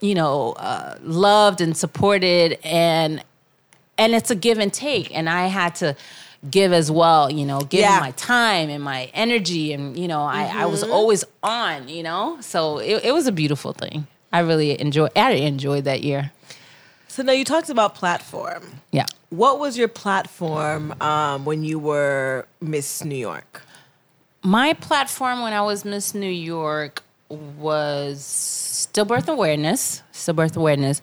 you know, uh, loved and supported, and and it's a give and take. And I had to give as well, you know, give Yeah. my time and my energy, and you know, I, I was Mm-hmm. always on, you know. So it, it was a beautiful thing. I really enjoyed. I enjoyed that year. So now you talked about platform. Yeah. What was your platform um, when you were Miss New York? My platform when I was Miss New York was stillbirth awareness, stillbirth awareness.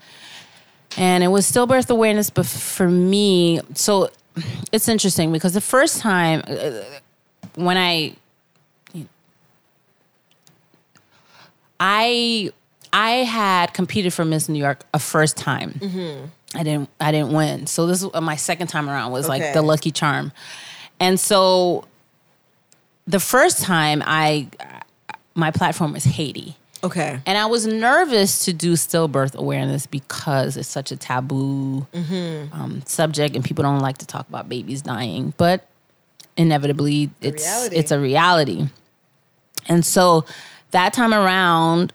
And it was stillbirth awareness, but for me, so it's interesting because the first time uh, when I, I, I had competed for Miss New York a first time. I didn't, I didn't win. So this was my second time around was like the lucky charm, and so the first time I my platform was Haiti. Okay. And I was nervous to do stillbirth awareness because it's such a taboo um, subject and people don't like to talk about babies dying. But inevitably, it's reality. it's a reality. And so that time around,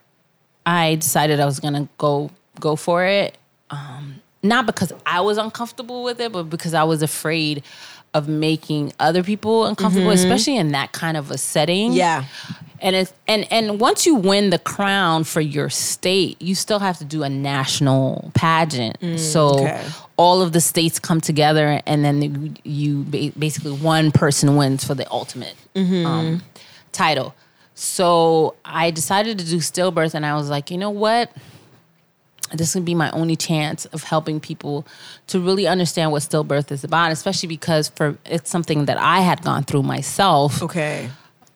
I decided I was gonna go go for it. Um, not because I was uncomfortable with it, but because I was afraid of making other people uncomfortable, especially in that kind of a setting. Yeah. And it's and and once you win the crown for your state, you still have to do a national pageant. so okay. all of the states come together, and then you basically one person wins for the ultimate um, title. So I decided to do stillbirth, and I was like, you know what? This would be my only chance of helping people to really understand what stillbirth is about, especially because for it's something that I had gone through myself Okay.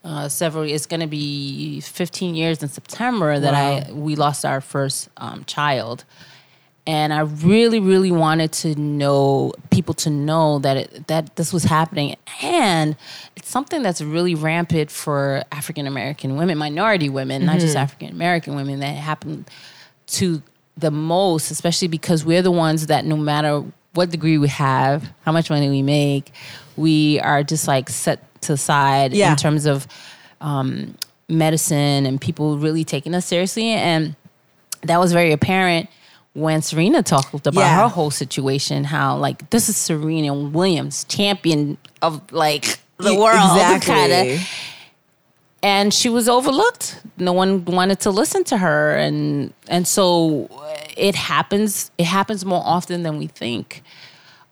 Uh, several. It's going to be 15 years in September that I we lost our first um, child, and I really, really wanted to know people to know that it, that this was happening, and it's something that's really rampant for African American women, minority women, not just African American women that happen to the most, especially because we're the ones that no matter what degree we have, how much money we make, we are just like set to side Yeah. in terms of um, medicine and people really taking us seriously. And that was very apparent when Serena talked about Yeah. her whole situation, how like this is Serena Williams, champion of like the world, Exactly. kind of and she was overlooked. No one wanted to listen to her, and and so uh, it happens. It happens more often than we think.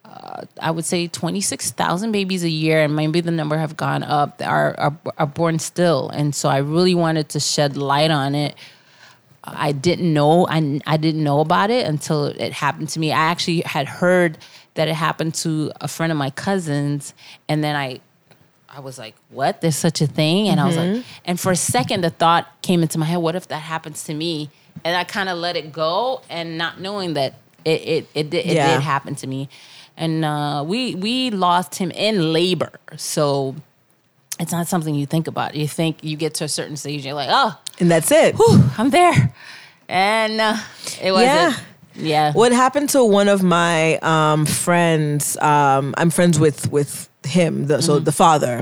Uh, I would say twenty six thousand babies a year, and maybe the number have gone up. Are, are are born still, and so I really wanted to shed light on it. I didn't know I, I didn't know about it until it happened to me. I actually had heard that it happened to a friend of my cousins, and then I I was like, "What? There's such a thing?" And I was like, and for a second, the thought came into my head, "What if that happens to me?" And I kind of let it go, and not knowing that it it it, did, it Yeah. did happen to me. And uh, we we lost him in labor, so it's not something you think about. You think you get to a certain stage, you're like, "Oh, And that's it. whew, I'm there," and uh, it wasn't. Yeah. Yeah. What happened to one of my um, friends? Um, I'm friends with with him, the, so the father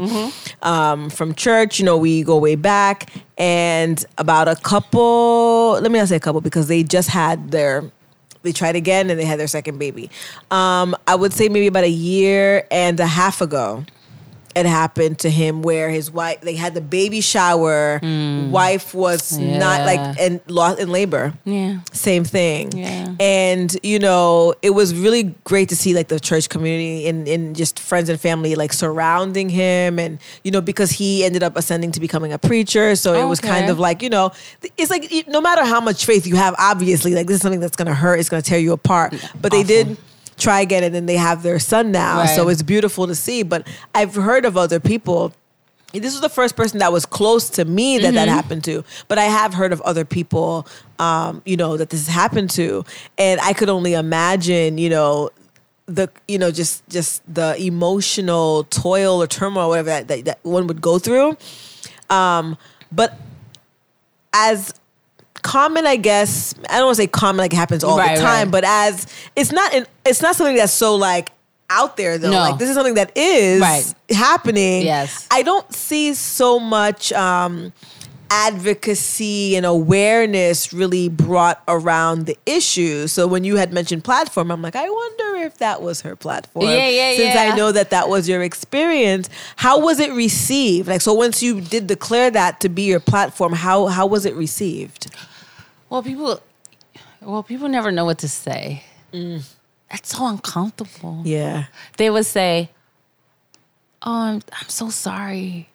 um, from church. You know, we go way back, and about a couple. Let me not say a couple because they just had their. They tried again and they had their second baby. Um, I would say maybe about a year and a half ago it happened to him where his wife they had the baby shower. Mm. Wife was not like and lost in labor. Yeah. same thing. Yeah. and you know it was really great to see like the church community and, and just friends and family like surrounding him and you know because he ended up ascending to becoming a preacher. So it was kind of like you know it's like no matter how much faith you have obviously like this is something that's gonna hurt it's gonna tear you apart. But they did try again and then they have their son now. So it's beautiful to see. But i've heard of other people. This was the first person that was close to me that that happened to. But i have heard of other people um, you know that this has happened to. And i could only imagine you know the you know just just the emotional toil or turmoil whatever that, that, that one would go through. Um, but as common i guess i don't want to say common like it happens all Right, the time right. but as it's not an, it's not something that's so like out there though No. like this is something that is Right. happening Yes. i don't see so much um advocacy and awareness really brought around the issue. So when you had mentioned platform, I'm like, I wonder if that was her platform. Yeah, yeah, Since yeah. I know that that was your experience, how was it received? Like, so once you did declare that to be your platform, how how was it received? Well, people, well, people never know what to say. That's so uncomfortable. Yeah. They would say, "Oh, I'm, I'm so sorry,"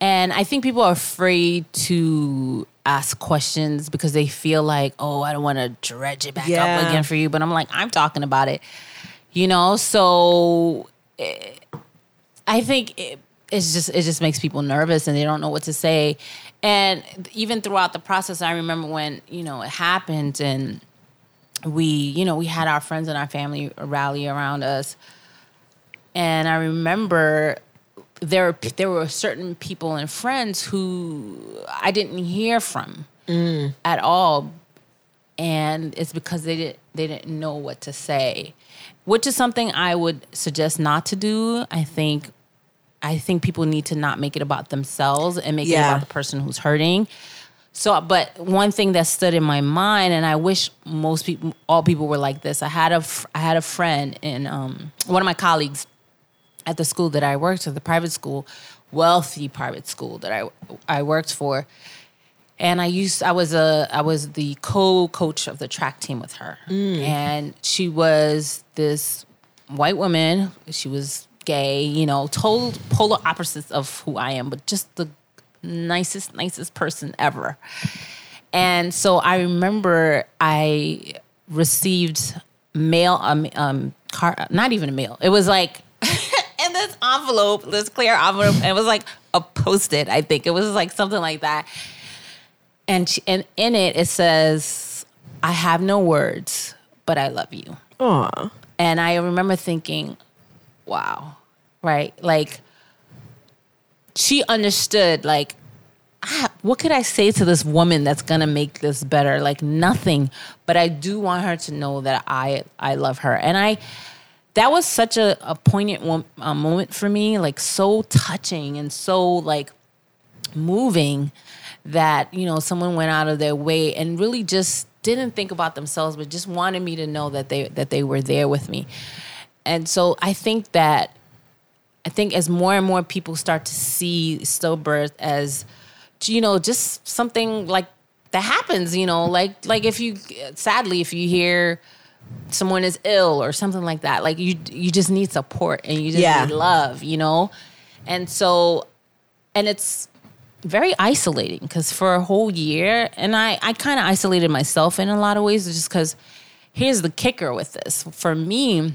and I think people are afraid to ask questions because they feel like, "Oh, I don't want to dredge it back Yeah. up again for you." But I'm like, I'm talking about it, you know. So eh, I think it, it's just it just makes people nervous and they don't know what to say. And even throughout the process, I remember when you know it happened and we you know we had our friends and our family rally around us, and I remember there there were certain people and friends who I didn't hear from mm. at all. And it's because they didn't they didn't know what to say which is something i would suggest not to do. I think i think people need to not make it about themselves and make it about the person who's hurting so but one thing that stood in my mind and i wish most people all people were like this i had a i had a friend in um, one of my colleagues at the school that I worked at, the private school, wealthy private school that I I worked for. And I used I was a I was the co-coach of the track team with her. And she was this white woman. She was gay, you know, total polar opposites of who I am, but just the nicest, nicest person ever. And so I remember I received mail, um, um, car, not even a mail. It was like in this envelope, this clear envelope. It was like a post-it. I think it was like something like that. And she, and in it it says, "I have no words, but I love you." Aw. And I remember thinking, wow, right? Like, she understood, like, ah, what could I say to this woman that's gonna make this better? Like, nothing. But I do want her to know that I I love her. And I, that was such a, a poignant wo- uh, moment for me, like, so touching and so, like, moving that you know someone went out of their way and really just didn't think about themselves but just wanted me to know that they that they were there with me and so i think that i think as more and more people start to see stillbirth as you know just something like that happens you know like like if you sadly if you hear someone is ill or something like that like you you just need support and you just Yeah. need love you know and so and it's very isolating because for a whole year and i i kind of isolated myself in a lot of ways just because here's the kicker with this for me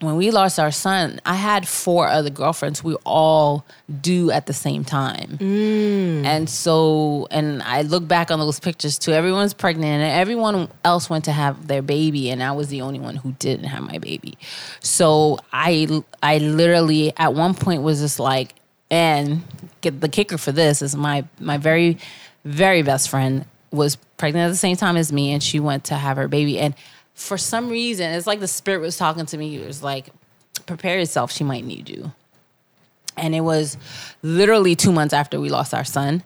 when we lost our son i had four other girlfriends we all do at the same time. Mm. And so and i look back on those pictures too everyone's pregnant and everyone else went to have their baby and i was the only one who didn't have my baby. So i i literally at one point was just like and get the kicker for this is my my very very best friend was pregnant at the same time as me and she went to have her baby and for some reason it's like the spirit was talking to me. It was like prepare yourself she might need you. And it was literally two months after we lost our son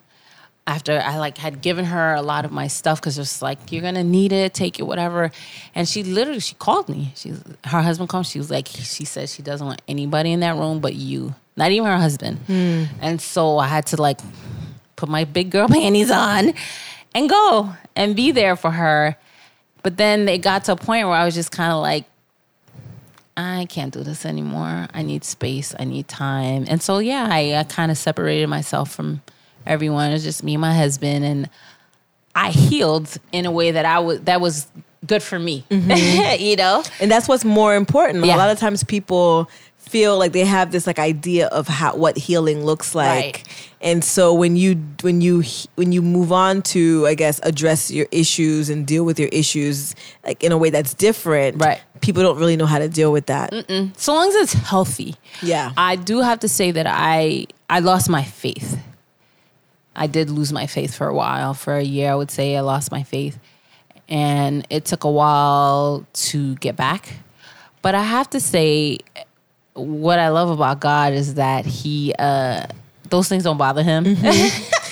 after i like had given her a lot of my stuff because it's like you're gonna need it take it whatever. And she literally she called me. She's her husband called she was like she said she doesn't want anybody in that room but you not even her husband. Hmm. And so i had to like put my big girl panties on and go and be there for her but then it got to a point where i was just kind of like I can't do this anymore. I need space. I need time. And so, yeah, I, I kind of separated myself from everyone. It was just me and my husband, and I healed in a way that I was that was good for me. Mm-hmm. you know, And that's what's more important. Yeah. A lot of times people feel like they have this like idea of how what healing looks like. Right. And so when you when you when you move on to I guess address your issues and deal with your issues like in a way that's different, Right. People don't really know how to deal with that. so long as it's healthy. Yeah. I do have to say that I I lost my faith. I did lose my faith for a while. For a year, I would say I lost my faith. And it took a while to get back. But I have to say, what I love about God is that He, uh, those things don't bother Him.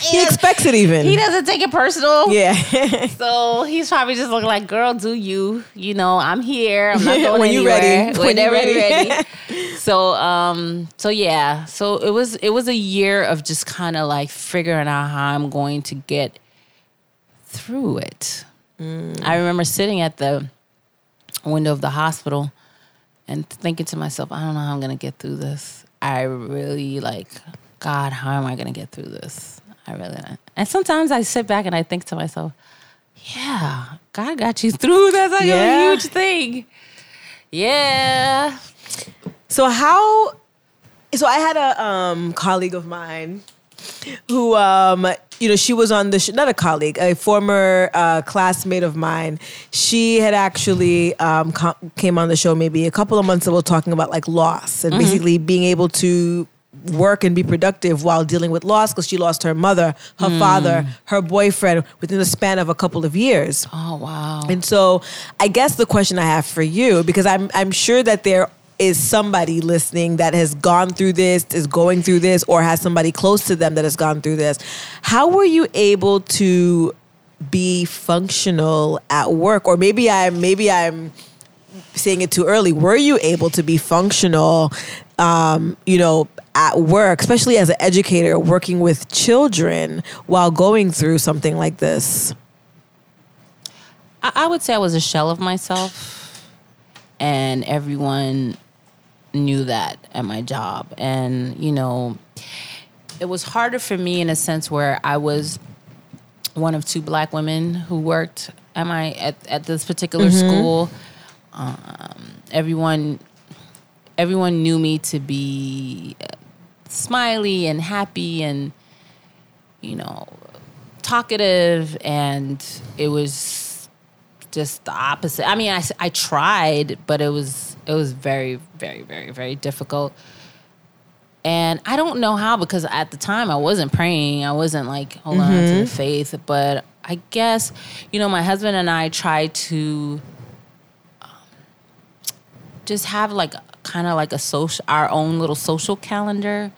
he expects it even. He doesn't take it personal. yeah. So he's probably just looking like, "Girl, do you? You know, I'm here. I'm not going When you anywhere. ready. When you Whenever you're ready." ready." so, um, so yeah. So it was it was a year of just kind of like figuring out how I'm going to get through it. Mm. I remember sitting at the window of the hospital and thinking to myself, I don't know how I'm gonna get through this. I really like, God, how am I gonna get through this? I really don't. And sometimes I sit back and I think to myself, yeah, God got you through. That's like Yeah. a huge thing. Yeah. So how? So I had a um, colleague of mine who, um, you know, she was on the sh- not a colleague, a former uh, classmate of mine. She had actually um, co- came on the show maybe a couple of months ago talking about like loss and basically being able to work and be productive while dealing with loss because she lost her mother, her father, her boyfriend within the span of a couple of years. Oh wow. And so I guess the question I have for you, because I'm I'm sure that there is somebody listening that has gone through this, is going through this, or has somebody close to them that has gone through this. How were you able to be functional at work? Or maybe I'm maybe I'm saying it too early. Were you able to be functional um, you know, at work, especially as an educator working with children while going through something like this? I, I would say I was a shell of myself, and everyone knew that at my job. And, you know, it was harder for me in a sense where I was one of two black women who worked at my at, at this particular school. Um, everyone everyone knew me to be uh, smiley and happy and you know talkative and it was just the opposite i mean I, I tried but it was it was very very very very difficult. And i don't know how because at the time i wasn't praying. I wasn't like holding on to the faith. But i guess you know my husband and i tried to um, just have like kind of like a social our own little social calendar.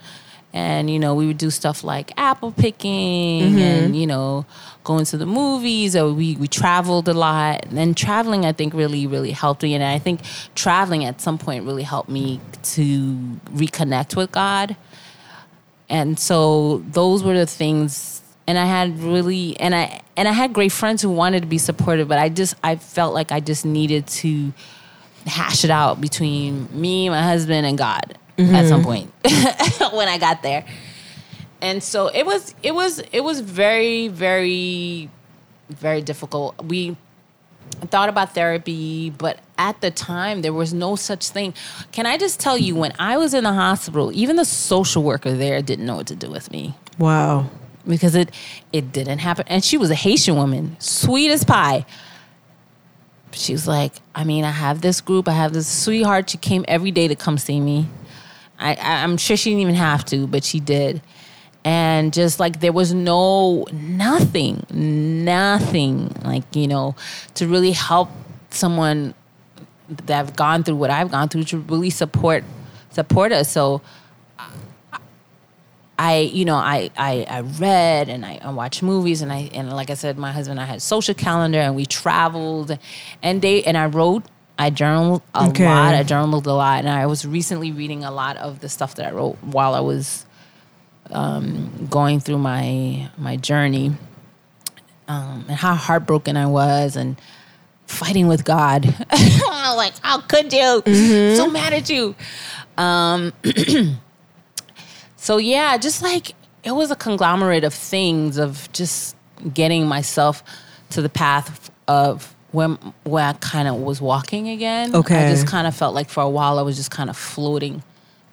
And you know we would do stuff like apple picking and you know going to the movies or we we traveled a lot. And traveling i think really really helped me. And i think traveling at some point really helped me to reconnect with god. And so those were the things and i had really and i and i had great friends who wanted to be supportive but i just i felt like i just needed to hash it out between me, my husband, and God at some mm-hmm. point when I got there. And so it was it was it was very, very, very difficult. We thought about therapy, but at the time there was no such thing. Can I just tell you when I was in the hospital, even the social worker there didn't know what to do with me Wow. because it it didn't happen. And she was a Haitian woman, sweet as pie. She was like, I mean, I have this group. I have this sweetheart. She came every day to come see me. I, I I'm sure she didn't even have to, but she did. And just like there was no nothing, nothing like you know to really help someone that have gone through what I've gone through to really support support us. So I, you know, I, I, I read and I, I watched movies and I, and like I said, my husband and I had social calendar and we traveled and they, and I wrote, I journaled a Okay. lot, I journaled a lot. And I was recently reading a lot of the stuff that I wrote while I was um, going through my, my journey um, and how heartbroken I was and fighting with God. Like, how could you? So mad at you. Um, so yeah, just like it was a conglomerate of things of just getting myself to the path of when where I kind of was walking again. Okay. I just kind of felt like for a while I was just kind of floating,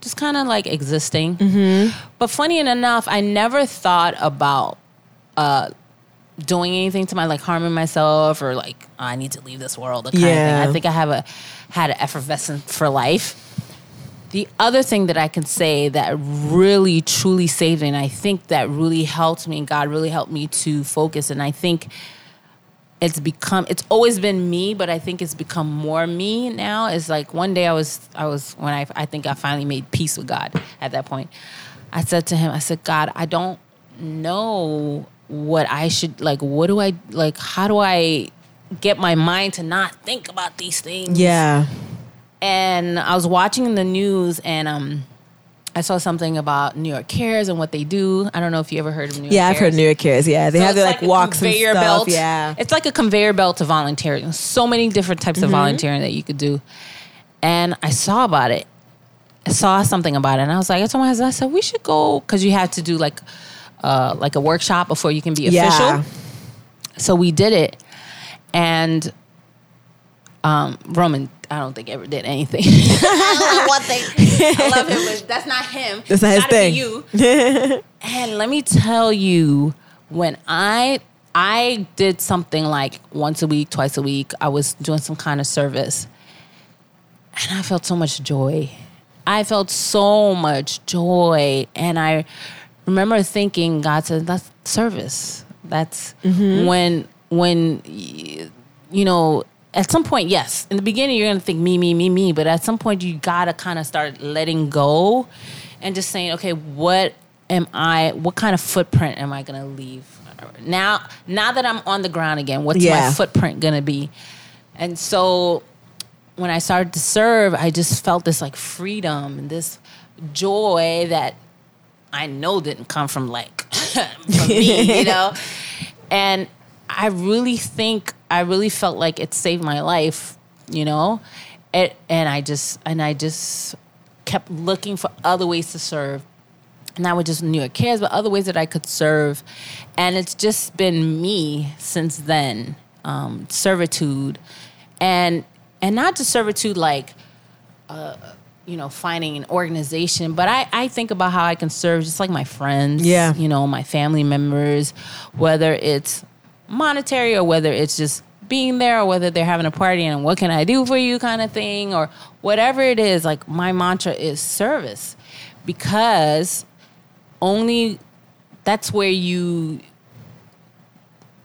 just kind of like existing. But funny enough, I never thought about uh, doing anything to my like harming myself or like "Oh, I need to leave this world. Kind Yeah. of thing. I think I have a had an effervescence for life. The other thing that I can say that really truly saved me, and I think that really helped me, and God really helped me to focus, and I think it's become it's always been me, but I think it's become more me now. it's like one day I was I was when I I think I finally made peace with God at that point. I said to him, I said, God, I don't know what I should like. What do I like? How do I get my mind to not think about these things? Yeah. and I was watching the news and um I saw something about New York Cares and what they do. I don't know if you ever heard of New York Cares. Yeah, I've Cares. heard New York Cares. Yeah, they So have their like, a walks and stuff. belt. Yeah. It's like a conveyor belt to volunteering. So many different types Mm-hmm. of volunteering that you could do. And I saw about it. I saw something about it and I was like, I told my husband, I said, we should go because you have to do like uh like a workshop before you can be Yeah. official. So we did it. And um, Roman, I don't think ever did anything. I one thing. I love him, but that's not him. That's not his thing. You. and let me tell you, when I I did something like once a week, twice a week, I was doing some kind of service, and I felt so much joy. I felt so much joy, and I remember thinking, God said, "That's service. That's mm-hmm. when when y- you know." At some point, yes. In the beginning, you're gonna think me, me, me, me. But at some point, you gotta kind of start letting go, and just saying, okay, what am I? What kind of footprint am I gonna leave? Now, now that I'm on the ground again, what's Yeah. my footprint gonna be? And so, when I started to serve, I just felt this like freedom and this joy that I know didn't come from like from me, you know. And I really think I really felt like it saved my life, you know. It, and I just and I just kept looking for other ways to serve. Not with just New York Cares, but other ways that I could serve. And it's just been me since then. Um, servitude. And and not just servitude like uh, you know, finding an organization, but I, I think about how I can serve just like my friends, Yeah. you know, my family members, whether it's monetary or whether it's just being there or whether they're having a party and what can I do for you kind of thing or whatever it is. Like my mantra is service because only that's where you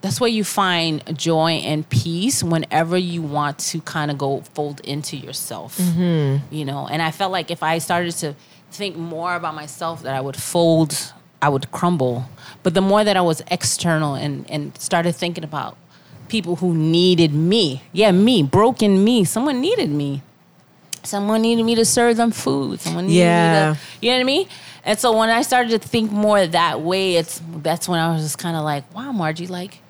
that's where you find joy and peace whenever you want to kind of go fold into yourself mm-hmm. you know and i felt like if i started to think more about myself that i would fold i would crumble. But the more that i was external and and started thinking about people who needed me yeah me broken me someone needed me. Someone needed me to serve them food. Someone needed Yeah. me to you know what i mean? And so when i started to think more that way it's that's when i was just kind of like wow margie like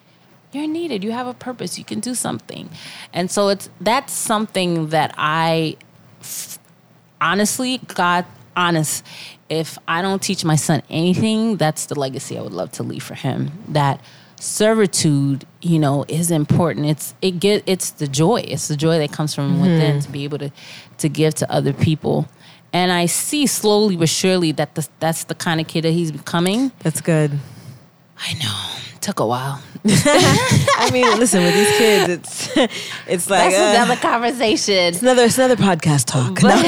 you're needed. You have a purpose. You can do something. And so it's that's something that i f- honestly god honest if i don't teach my son anything that's the legacy i would love to leave for him. That servitude you know is important. It's it get it's the joy. It's the joy that comes from mm-hmm. within to be able to to give to other people. And i see slowly but surely that the, that's the kind of kid that he's becoming. That's good. I know took a while I mean, listen, with these kids, it's it's like that's uh, another conversation it's another it's another podcast talk. No.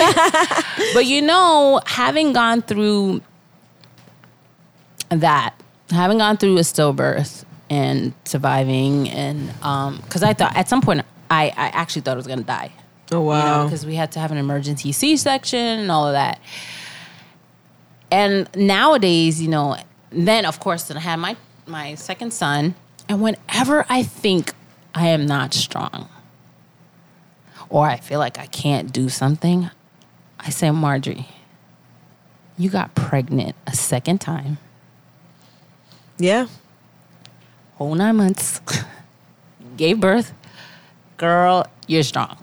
but you know, having gone through that, having gone through a stillbirth and surviving, and because I thought at some point I, I actually thought I was going to die. Oh wow. because we had to have an emergency C section and all of that. And nowadays, you know, then of course, then I had my my second son, and whenever I think I am not strong, or I feel like I can't do something, I say, Marjorie, you got pregnant a second time, yeah. whole nine months, gave birth, girl, you're strong.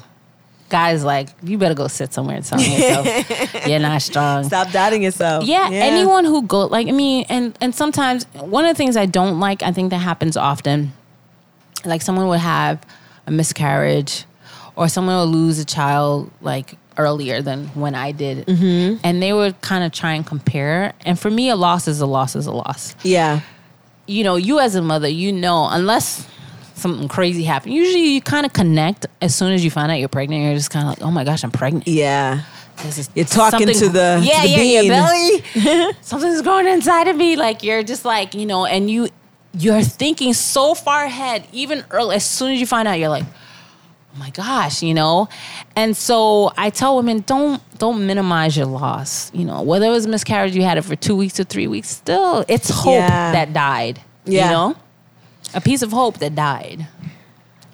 Guys, like, you better go sit somewhere and tell yourself you're not strong. Stop doubting yourself. Yeah, anyone who go like I mean, and and sometimes one of the things I don't like, I think that happens often, like someone would have a miscarriage, or someone will lose a child like earlier than when I did, Mm-hmm. and they would kind of try and compare. And for me, a loss is a loss is a loss. Yeah. You know, you as a mother, you know, unless something crazy happened, usually you kind of connect as soon as you find out you're pregnant. You're just kind of like, oh my gosh, I'm pregnant. Yeah. This is You're talking to the- yeah to the yeah your belly something's growing inside of me like you're just like you know and you you're thinking so far ahead even early as soon as you find out you're like oh my gosh, you know? And so I tell women, don't don't minimize your loss. You know, whether it was a miscarriage, you had it for two weeks or three weeks, still it's hope Yeah. that died. Yeah. You know? A piece of hope that died.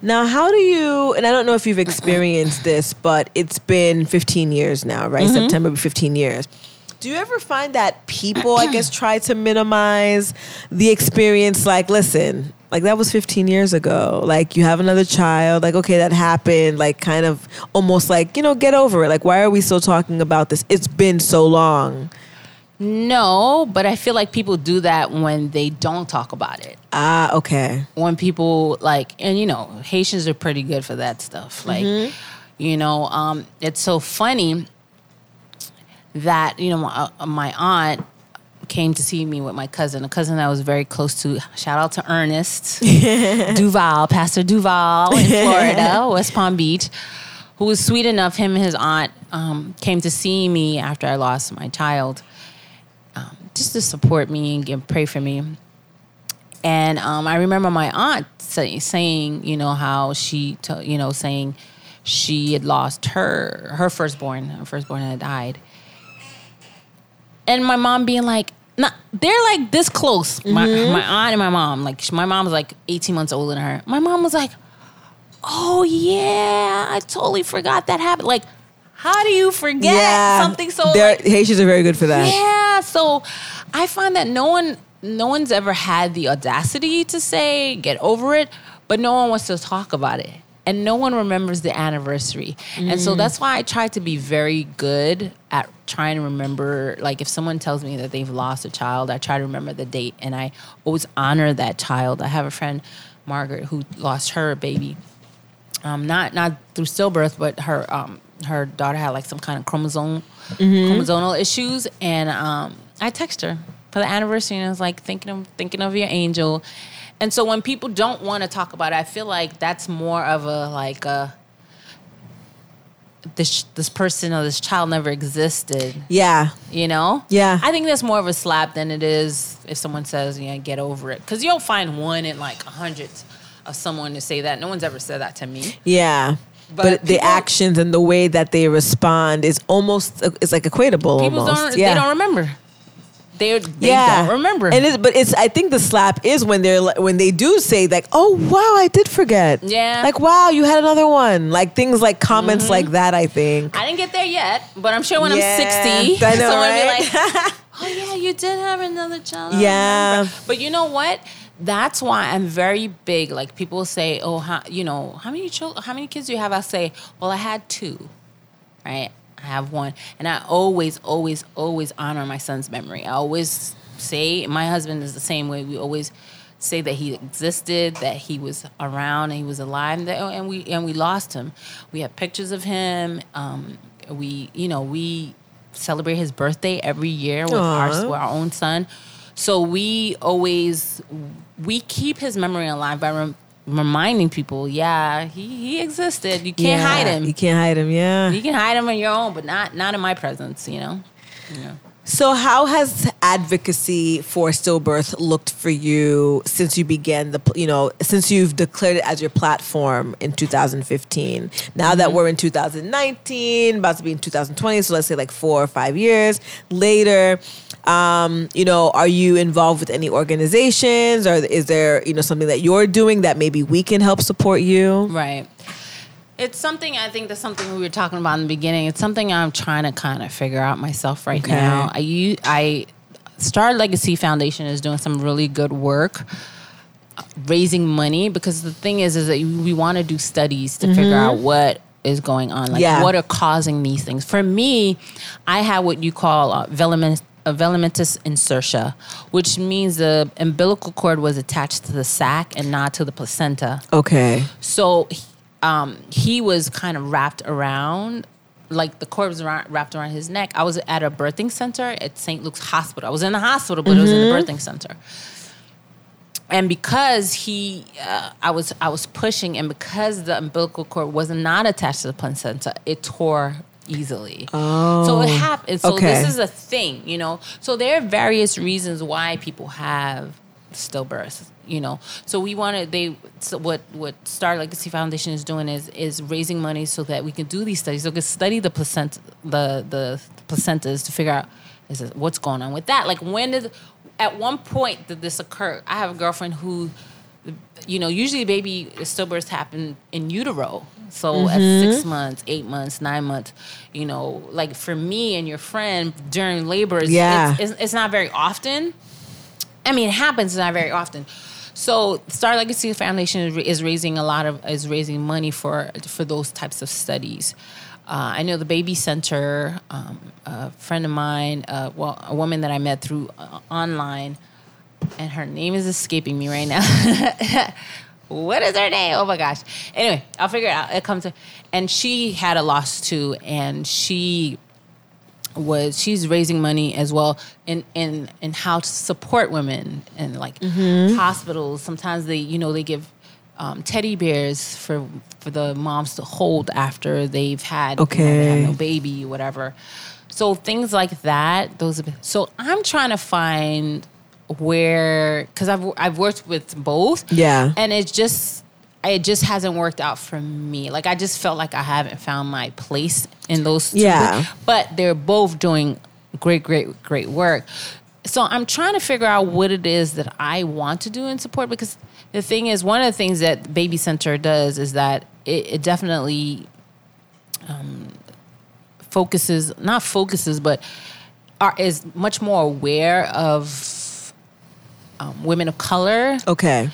Now, how do you, and I don't know if you've experienced this, but it's been 15 years now, right? Mm-hmm. September will be 15 years. Do you ever find that people, I guess, try to minimize the experience? Like, listen, like that was 15 years ago. Like, you have another child. Like, okay, that happened. Like, kind of almost like, you know, get over it. Like, why are we still talking about this? It's been so long. No, but I feel like people do that when they don't talk about it. Ah, okay. when people like and you know haitians are pretty good for that stuff. Like you know um it's so funny that you know my, uh, my aunt came to see me with my cousin a cousin that I was very close to shout out to ernest duval pastor duval in florida west palm beach who was sweet enough him and his aunt um, came to see me after i lost my child um, just to support me and give, pray for me and um, I remember my aunt say, saying, you know, how she, to, you know, saying she had lost her her firstborn, her firstborn had died, and my mom being like, nah, they're like this close. My, my aunt and my mom, like my mom was like eighteen months older than her. My mom was like, oh yeah, I totally forgot that happened. Like, how do you forget something so? Like, Haitians are very good for that. yeah, so I find that no one no one's ever had the audacity to say get over it, but no one wants to talk about it. And no one remembers the anniversary. And so that's why I try to be very good at trying to remember like if someone tells me that they've lost a child, I try to remember the date and I always honor that child. I have a friend Margaret who lost her baby um, not not through stillbirth, but her um, her daughter had like some kind of chromosome chromosomal issues, and um, I text her for the anniversary, and I was like thinking of thinking of your angel, and so when people don't want to talk about it, I feel like that's more of a like a this this person or this child never existed, Yeah. you know? Yeah. I think that's more of a slap than it is if someone says, "Yeah, get over it," because you'll find one in like hundreds of someone to say that. No one's ever said that to me. Yeah. But, But the people- actions and the way that they respond is almost uh, it's like equatable People almost. don't. yeah. They don't remember. They they yeah. don't remember. And it's but it's I think the slap is when they're when they do say like, "Oh, wow, I did forget." Yeah. Like, "Wow, you had another one." Like things like comments mm-hmm. like that, I think. I didn't get there yet, but I'm sure when Yeah, I'm 60, I know, someone right? will be like, "Oh yeah, you did have another child." Yeah. But you know what? That's why I'm very big. Like people say, "Oh, how, you know, how many children? How many kids do you have?" I say, "Well, I had two, right? I have one, and I always, always, always honor my son's memory. I always say my husband is the same way. We always say that he existed, that he was around, and he was alive, and, that, and we and we lost him. We have pictures of him. Um, we, you know, we celebrate his birthday every year with our, with our own son. So we always we keep his memory alive by rem- reminding people, yeah, he, he existed. You can't Yeah, hide him. You can't hide him, yeah. You can hide him on your own, but not not in my presence. You know. So, how has advocacy for stillbirth looked for you since you began the, you know, since you've declared it as your platform in 2015? Now Mm-hmm. that we're in 2019, about to be in 2020, so let's say like four or five years later, um, you know, are you involved with any organizations, or is there, you know, something that you're doing that maybe we can help support you? Right. It's something I think that's something we were talking about in the beginning. It's something I'm trying to kind of figure out myself right Okay. now. I, Star Legacy Foundation is doing some really good work uh, raising money because the thing is is that we want to do studies to figure out what is going on like Yeah. what are causing these things for me i have what you call uh, velament a velamentous insertion, which means the umbilical cord was attached to the sac and not to the placenta. Okay. So um, he was kind of wrapped around, like the cord was around, wrapped around his neck. I was at a birthing center at St. Luke's Hospital. I was in the hospital, but it was in the birthing center. And because he, uh, I was, I was pushing, and because the umbilical cord was not attached to the placenta, it tore easily. Oh, so it happened. So okay. this is a thing, you know. So there are various reasons why people have stillbirth. You know, so we wanted they. So what what Star Legacy Foundation is doing is is raising money so that we can do these studies. So we can study the placenta, the the placentas to figure out is it, what's going on with that. Like when did, at one point did this occur? I have a girlfriend who, you know, usually baby stillbirths happen in utero. So at mm-hmm. six months, eight months, nine months, you know, like for me and your friend during labor, Yeah. it's, it's, it's not very often. I mean, it happens not very often. So, Star Legacy Foundation is, is raising a lot of is raising money for for those types of studies. Uh, I know the Baby Center. Um, a friend of mine, uh, well, a woman that I met through uh, online, and her name is escaping me right now. what is her name? Oh my gosh. Anyway, I'll figure it out. It comes to, and she had a loss too, and she was she's raising money as well in in in how to support women and like hospitals. Sometimes they you know they give um, teddy bears for for the moms to hold after they've had you know, they have Okay. no baby whatever. So things like that. Those are, so I'm trying to find where because I've I've worked with both. Yeah. and it's just it just hasn't worked out for me. Like I just felt like I haven't found my place in those two. Yeah. But they're both doing great, great, great work. So I'm trying to figure out what it is that I want to do in support because the thing is, one of the things that Baby Center does is that it, it definitely um, focuses, not focuses, but are, is much more aware of um, women of color Okay.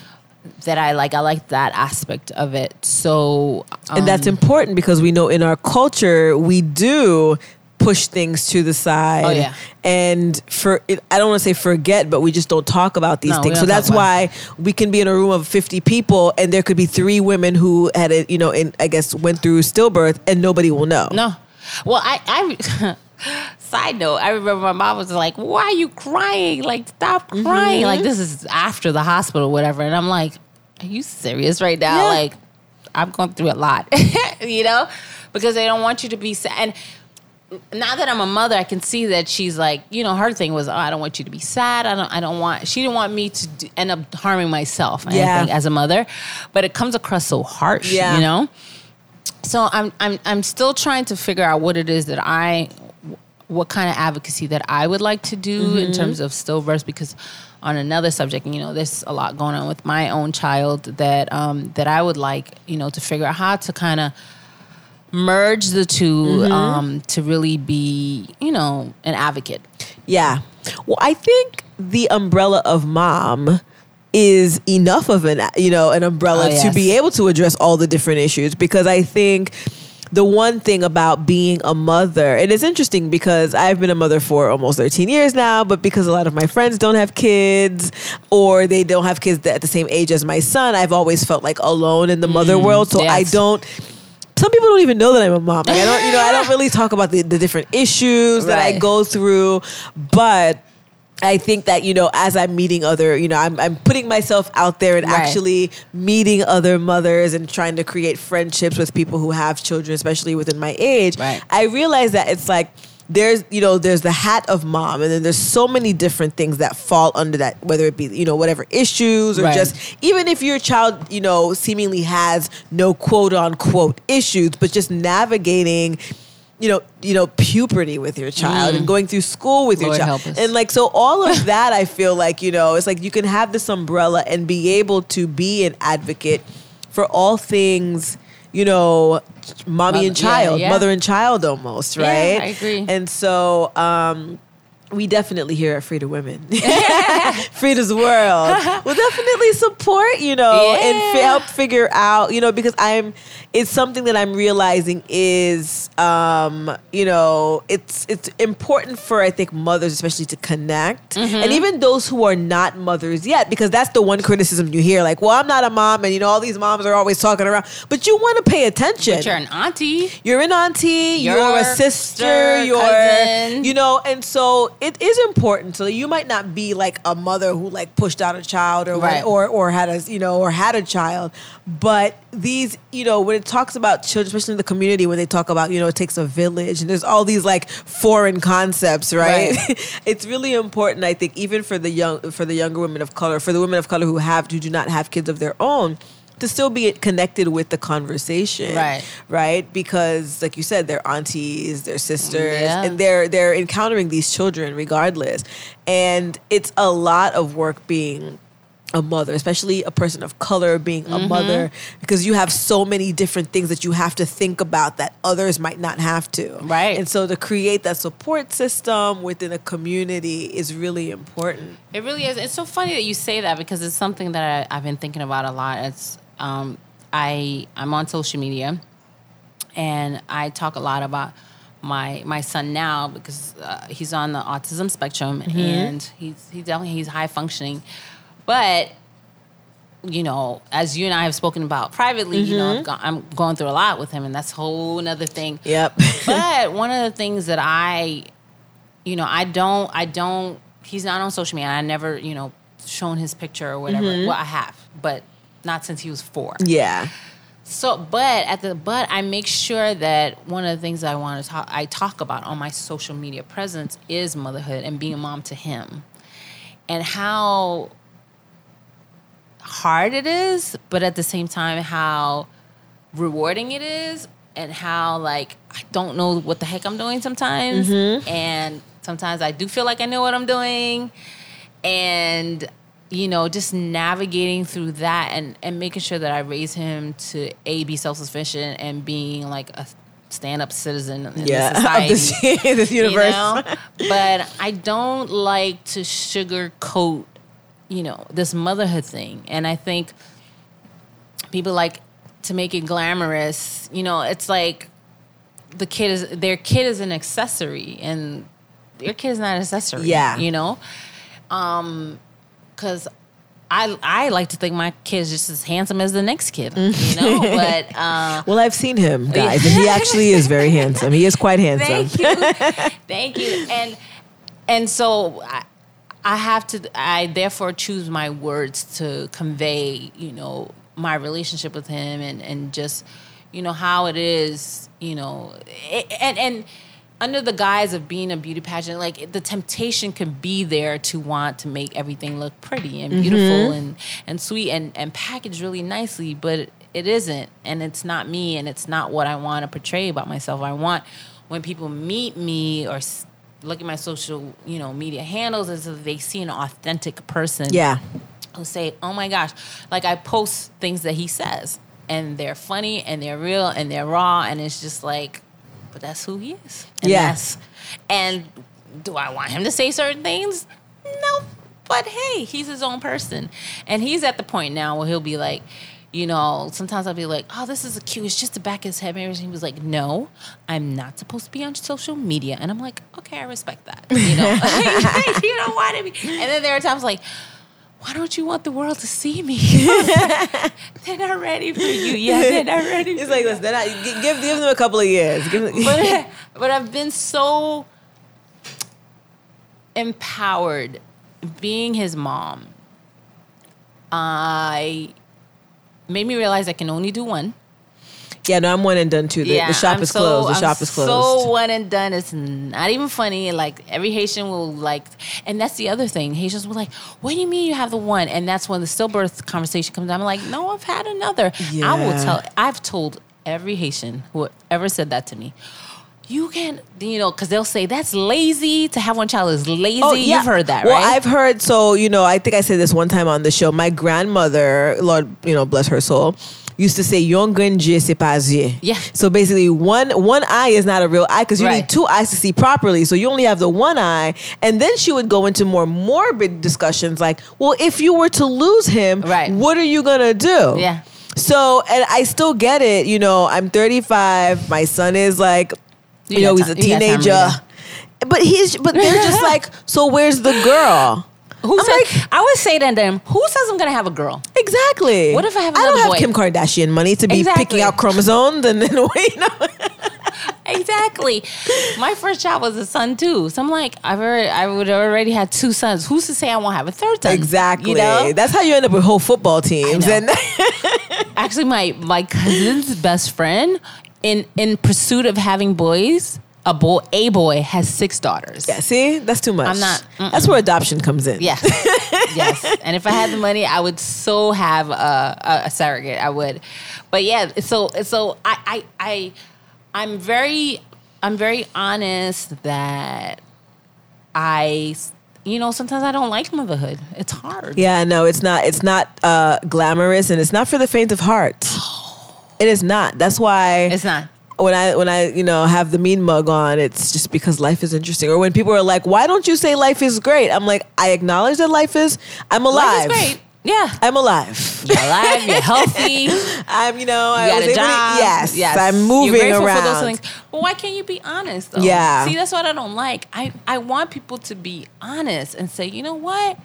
That I like. I like that aspect of it. So, um, And that's important because we know in our culture we do push things to the side. Oh, yeah. And for I don't want to say forget, but we just don't talk about these No, things. So that's why we can be in a room of 50 people and there could be three women who had it, you know, in I guess went through stillbirth and nobody will know. No. Well, I, I side note, I remember my mom was like, "Why are you crying? Like, stop crying! Mm-hmm. Like, this is after the hospital, whatever." And I'm like, "Are you serious right now? Yeah. Like, I'm going through a lot, you know, because they don't want you to be sad." And now that I'm a mother, I can see that she's like, you know, her thing was, "Oh, I don't want you to be sad. I don't, I don't want." She didn't want me to d- end up harming myself. Yeah. think as a mother, but it comes across so harsh, Yeah. you know so I'm I'm I'm still trying to figure out what it is that I what kind of advocacy that I would like to do Mm-hmm. in terms of stillbirths because on another subject, you know, there's a lot going on with my own child that um that I would like, you know, to figure out how to kind of merge the 2 Mm-hmm. um to really be, you know, an advocate. Yeah. Well, I think the umbrella of mom is enough of an you know an umbrella Oh, to be able to address all the different issues because I think the one thing about being a mother and it's interesting because I've been a mother for almost 13 years now but because a lot of my friends don't have kids or they don't have kids at the same age as my son I've always felt like alone in the mother mm, world. So I don't some people don't even know that I'm a mom. Like I don't, you know, I don't really talk about the, the different issues that I go through, but I think that you know, as I'm meeting other, you know, I'm I'm putting myself out there and Right. actually meeting other mothers and trying to create friendships with people who have children, especially within my age. Right. I realize that it's like there's you know there's the hat of mom and then there's so many different things that fall under that whether it be you know whatever issues or Right. just even if your child you know seemingly has no quote unquote issues but just navigating you know you know puberty with your child and going through school with your Mm. Child and like so all of that i feel like you know it's like you can have this umbrella and be able to be an advocate for all things you know mommy Mother- and child yeah, yeah. mother and child almost Yeah, right I agree. and so um we definitely here at FREEda Women, FREEda's World, will definitely support, you know, and fi- Yeah. help figure out, you know, because I'm, it's something that I'm realizing is, um, you know, it's it's important for I think mothers especially to connect, Mm-hmm. and even those who are not mothers yet, because that's the one criticism you hear, like, well, I'm not a mom, and you know, all these moms are always talking around, but you want to pay attention. But you're an auntie. You're an auntie, you're, You're a a sister, sister, you're, cousin. you know, and so it is important. So you might not be like a mother who like pushed out a child or Right. or or had a you know or had a child, but these you know when it talks about children, especially in the community, when they talk about you know it takes a village and there's all these like foreign concepts, right? it's really important, I think, even for the young for the younger women of color, for the women of color who have who do not have kids of their own. To still be connected with the conversation, Right. Right, because like you said, they're aunties, they're sisters, Yeah. and they're they're encountering these children regardless and it's a lot of work being a mother especially a person of color being a Mm-hmm. mother because you have so many different things that you have to think about that others might not have to Right. and so to create that support system within a community is really important It really is. It's so funny that you say that because it's something that I, I've been thinking about a lot. It's um, I I'm on social media, and I talk a lot about my my son now because uh, he's on the autism spectrum and he's he definitely he's high functioning, but you know, as you and I have spoken about privately, you know, I've go- I'm going through a lot with him, and that's a whole another thing yep but one of the things that I, you know, I don't, I don't. He's not on social media. I never, you know, shown his picture or whatever. Well, I have, but not since he was four. yeah. So, but at the but I make sure that one of the things I want to talk I talk about on my social media presence is motherhood and being a mom to him, and how hard it is, but at the same time how rewarding it is, and how like I don't know what the heck I'm doing sometimes, mm-hmm. and sometimes I do feel like I know what I'm doing, and you know just navigating through that and and making sure that i raise him to a be self-sufficient and being like a stand-up citizen in yeah the society of this, this you universe know? but i don't like to sugarcoat you know this motherhood thing and i think people like to make it glamorous you know it's like the kid is their kid is an accessory and your kid is not an accessory Yeah. you know um because I, I like to think my kid's just as handsome as the next kid, you know. But uh, well i've seen him guys and he actually is very handsome he is quite handsome Thank you. Thank you. And and so I, I have to I therefore choose my words to convey, you know, my relationship with him and and just you know how it is, you know, and and under the guise of being a beauty pageant, like the temptation can be there to want to make everything look pretty and mm-hmm. beautiful and and sweet and and packaged really nicely, but it isn't, and it's not me, and it's not what I want to portray about myself. I want when people meet me or look at my social, you know, media handles, as if they see an authentic person yeah who say, "Oh my gosh!" Like I post things that he says, and they're funny and they're real and they're raw, and it's just like, but that's who he is. And that's- And do I want him to say certain things? No. But hey, he's his own person, and he's at the point now where he'll be like. You know, sometimes I'll be like, "Oh, this is a cute. It's just to back of his head." And he was like, "No, I'm not supposed to be on social media." And I'm like, "Okay, I respect that." You know, you don't want to be. And then there are times like, why don't you want the world to see me? they're not ready for you Yeah, They're not ready. it's for like you. listen not, give, give them a couple of years give them, but, but I've been so empowered being his mom. I made me realize I can only do one. Yeah no i'm one and done too the, the shop I'm is so- closed the I'm shop is closed So one and done. It's not even funny. Like every Haitian will like, and that's the other thing. Haitians will like, "What do you mean you have the one?" And that's when the stillbirth conversation comes. Out. I'm like, "No, I've had another." I will tell. I've told every Haitian who ever said that to me. You can, you know, because they'll say that's lazy to have one child is lazy. Oh, You've heard that, well, right? I've heard. So you know, I think I said this one time on the show. My grandmother, Lord, you know, bless her soul, used to say "Yon ganje c'est pas yeux." Yeah. So basically, one one eye is not a real eye because you Right. need two eyes to see properly. So you only have the one eye, and then she would go into more morbid discussions like, "Well, if you were to lose him, Right. what are you gonna do?" Yeah. So, and I still get it. You know, I'm 35. My son is like, you, You know, he's a time- you got time, teenager. But he's, but they're just like, so where's the girl? Who I'm like- I would say to them, "Who says I'm gonna have a girl?" Exactly. What if I have I don't have boy? Kim Kardashian money to be Exactly. picking out chromosomes and then wait. No. exactly. My first child was a son too. So I'm like, I've already, I would already had two sons. Who's to say I won't have a third son? Exactly. You know? That's how you end up with whole football teams. know. And Actually, my my cousin's best friend, in in pursuit of having boys, a boy a boy has six daughters. yeah, see, that's too much. I'm not- mm-mm. That's where adoption comes in. Yes, yes. And if I had the money, I would so have a, a, a surrogate. I would. But yeah, so so I I I I'm very I'm very honest that I you know sometimes I don't like motherhood. It's hard. Yeah, no, it's not. It's not uh, glamorous, and it's not for the faint of heart. It is not. That's why It's not. When I when I you know have the mean mug on, it's just because life is interesting. Or when people are like, "Why don't you say life is great?" I'm like, I acknowledge that life is. I'm alive. Life is great. Yeah. I'm alive. You're alive. You're healthy. I'm you know I got was a able to- yes, yes. I'm moving You're grateful around. For those things. But why can't you be honest? Though? Yeah. See, that's what I don't like. I I want people to be honest and say, you know what,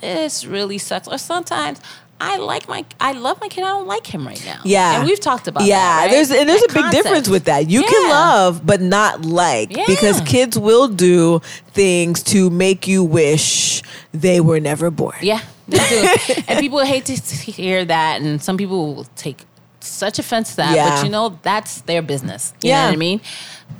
this really sucks. Or sometimes. I like my, I love my kid. I don't like him right now. Yeah, and we've talked about Yeah, that. right? there's and there's That a big concept. difference with that. You can love but not like Yeah. because kids will do things to make you wish they were never born. Yeah, they do. and people hate to hear that, and some people will take such offense to that. Yeah. But you know, that's their business. You Yeah. know what I mean?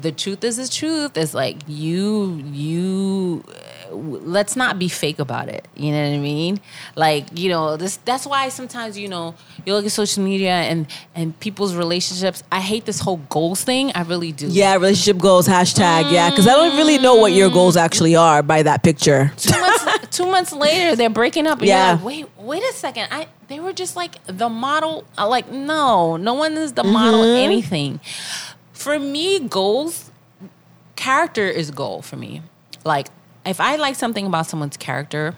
The truth is the truth. It's like you, you. uh, Let's not be fake about it. You know what I mean? Like you know, this. That's why sometimes you know you look at social media and and people's relationships. I hate this whole goals thing. I really do. Yeah, relationship goals hashtag. Yeah, because I don't really know what your goals actually are by that picture. two months two months later they're breaking up and Yeah. you're like wait wait a second i they were just like the model uh, like no no one is the model Mm-hmm. anything for me goals character is goal for me like if i like something about someone's character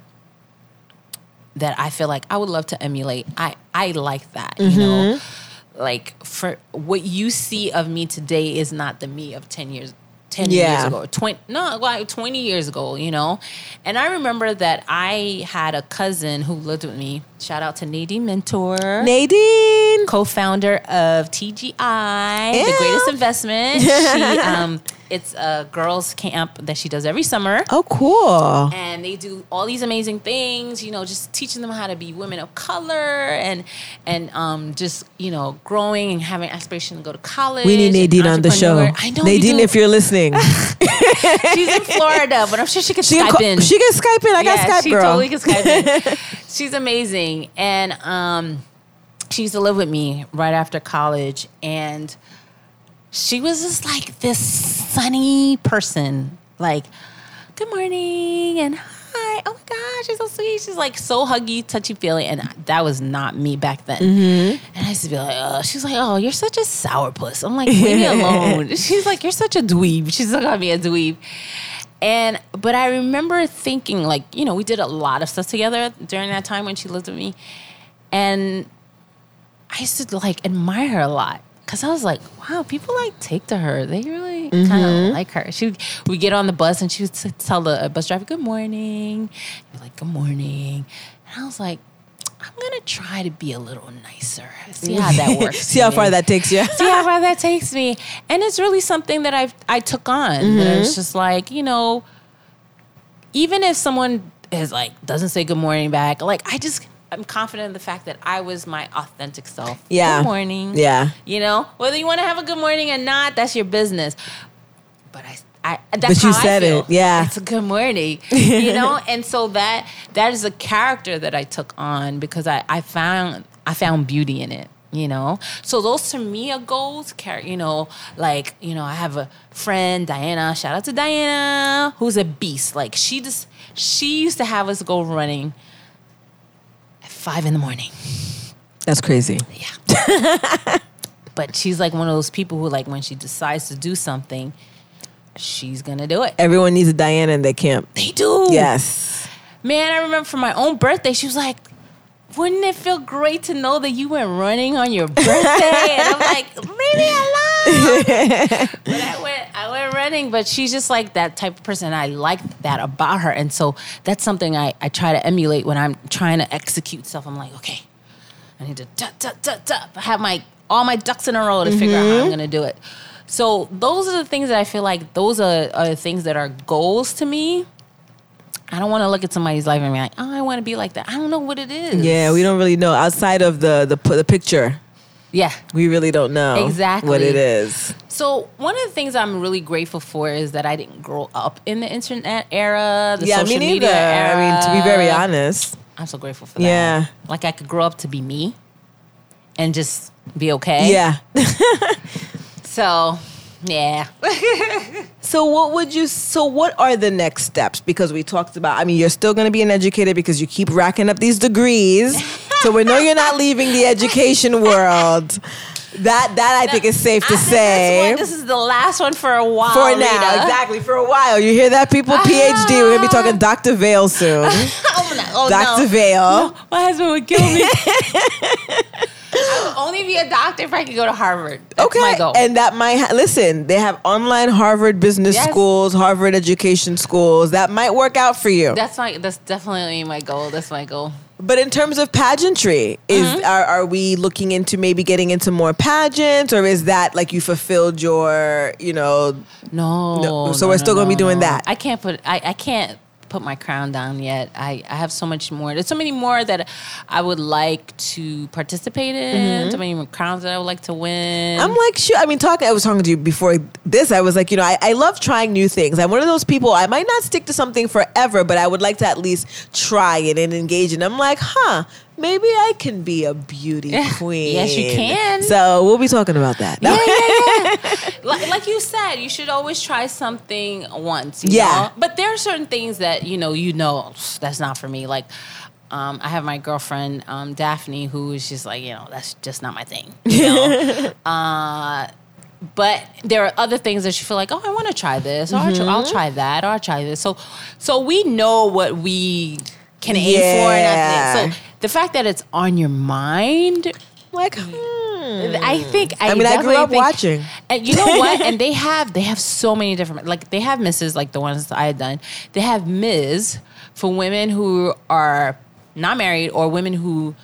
that i feel like i would love to emulate i i like that you know Mm-hmm. like for what you see of me today is not the me of 10 years 10 Yeah. years ago. 20 no like 20 years ago you know? And i remember that i had a cousin who lived with me. Shout out to nadine mentor. Nadine. co-founder of tgi the greatest investment. She um it's a girls camp that she does every summer. Oh, cool. and they do all these amazing things you know just teaching them how to be women of color and and um just you know growing and having aspiration to go to college. We need Nadine on the show. i know Nadine, if you're listening, she's in florida but i'm sure she could she can, skype co- in. she can Skype in. I got yeah, Skype, she girl. totally can skype in. She's amazing. And um she used to live with me right after college. And she was just like this sunny person. Like good morning and hi. Oh my gosh you're so sweet. She's like so huggy touchy feely and that was not me back then. Mm-hmm. and i used to be like oh she's like oh you're such a sourpuss i'm like leave me alone. She's like you're such a dweeb. She's looking at me a dweeb. And but I remember thinking like, you know, we did a lot of stuff together during that time when she lived with me. And I used to like admire her a lot. Cause I was like, wow, people like take to her. They really kind of like her. She we get on the bus and she would tell the bus driver, "Good morning." Be like, "Good morning," and I was like, "I'm gonna try to be a little nicer. See how that works. See how for far me." that takes you. see how far that takes me. And it's really something that I've I took on. Mm-hmm. It's just like you know, even if someone is like doesn't say good morning back, like I just I'm confident in the fact that I was my authentic self. Yeah. Good morning. Yeah. You know, whether you want to have a good morning or not, that's your business. But I. I, that's But you how I said feel. it, yeah. It's a good morning, you know, and so that that is a character that I took on because I, I found I found beauty in it, you know. So those to me are goals. You know, like you know, I have a friend Diana. Shout out to Diana, who's a beast. Like she just she used to have us go running five in the morning. That's crazy. Yeah. but she's like one of those people who like when she decides to do something, she's gonna do it. Everyone needs a Diana in their camp. They do. Yes. Man, I remember for my own birthday, she was like, wouldn't it feel great to know that you went running on your birthday? and I'm like, leave me alone. but I went, I went running, but she's just like that type of person. I like that about her. And so that's something I, I try to emulate when I'm trying to execute stuff. I'm like, okay, I need to tut, tut, tut, tut. I have my all my ducks in a row to figure out Mm-hmm. how I'm gonna do it. So those are the things that I feel like those are, are things that are goals to me. I don't want to look at somebody's life and be like, oh, I want to be like that. I don't know what it is. Yeah, we don't really know outside of the the the picture. Yeah. We really don't know Exactly. what it is. So one of the things I'm really grateful for is that I didn't grow up in the internet era, the yeah, social me neither. media era. I mean, to be very honest. I'm so grateful for that. Yeah. Like I could grow up to be me and just be okay. Yeah. So, yeah. So what would you so what are the next steps because we talked about I mean you're still going to be an educator because you keep racking up these degrees. so we know you're not leaving the education world. That that I think is safe to say. This, is the last one for a while. for now, Rita. exactly for a while. You hear that, people? PhD. We're gonna be talking Dr. Vail soon. Oh, no. Oh, Dr. no. Vail. My husband would kill me. I would only be a doctor if I could go to Harvard. That's okay, my goal. and that might ha- listen. They have online Harvard business Yes. schools, Harvard education schools. That might work out for you. that's my. That's definitely my goal. That's my goal. But in terms of pageantry, is Mm-hmm. are, are we looking into maybe getting into more pageants, or is that like you fulfilled your, you know? No. No, so no, we're still no, gonna be doing that. I can't put. I, I can't put my crown down yet. I, I have so much more. There's so many more that I would like to participate in. So many more crowns that I would like to win. Mm-hmm. I'm like, sure. I mean, talking. I was talking to you before this. I was like, you know, I, I love trying new things. I'm one of those people. I might not stick to something forever, but I would like to at least try it and engage. And I'm like, huh. Maybe I can be a beauty queen. Yes, you can. So we'll be talking about that. yeah, yeah, yeah. like, like you said, you should always try something once. you Yeah. know? But there are certain things that you know, you know, that's not for me. Like, um, I have my girlfriend um, Daphne, who is just like, you know, that's just not my thing. You know. uh, but there are other things that you feel like, oh, I want to try this, or I'll try- I'll Mm-hmm. try that, or I'll try this. So, so we know what we can aim for. Yeah. And I think, so the fact that it's on your mind like, hmm. I think I, I mean, I grew up think- watching. And you know what? and they have they have so many different like they have misses like the ones I had done. They have Ms. for women who are not married or women who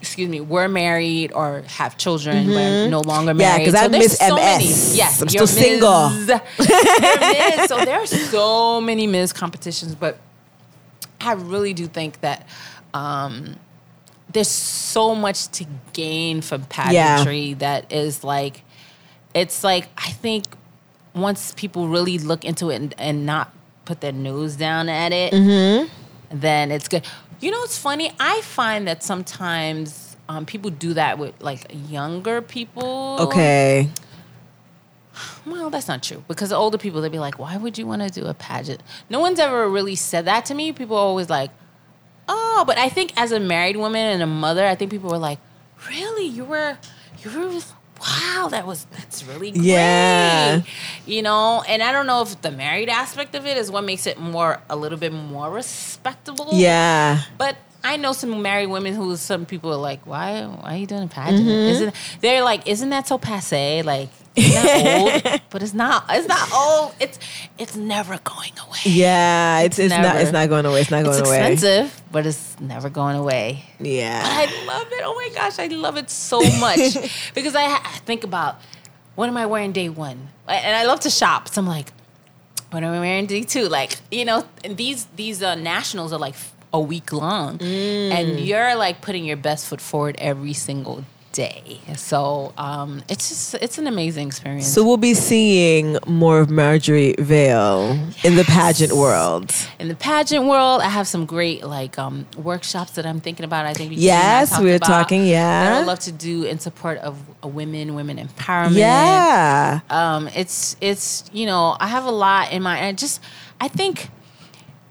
excuse me, were married or have children but no longer Mm-hmm. Yeah, married. 'cause I'm Miss so MS. Many, yes, I'm still single. Ms. You're Ms. So there are so many Ms. competitions, but I really do think that um, there's so much to gain from pageantry that is like, it's like, I think once people really look into it and, and not put their nose down at it, Mm-hmm. then it's good. You know, it's funny. I find that sometimes um, people do that with like younger people. Okay. Well, that's not true because the older people they'd be like, "Why would you want to do a pageant?" No one's ever really said that to me. People are always like, "Oh," but I think as a married woman and a mother, I think people were like, "Really, you were, you were." Wow, that was that's really great. Yeah. You know, and I don't know if the married aspect of it is what makes it more a little bit more respectable. Yeah. But I know some married women who some people are like, why, why are you doing a pageant? Mm-hmm. Isn't they're like, isn't that so passe? Like, isn't old? But it's not. It's not old. It's it's never going away. Yeah. It's it's, not it's not going away. It's not It's going away. It's expensive, but it's never going away. Yeah. I love it. Oh my gosh, I love it so much because I, I think about what am I wearing day one, and I love to shop. So I'm like, what am I wearing day two? Like you know, and these these uh, nationals are like a week long, Mm. and you're like putting your best foot forward every single day. So um, it's just it's an amazing experience. So we'll be seeing more of Marjorie Vail in the pageant world. in the pageant world, I have some great like um, workshops that I'm thinking about. I think Yes, we were talking, yeah. I'd love to do in support of women, women empowerment. Yeah. um, it's it's you know I have a lot in my. I just I think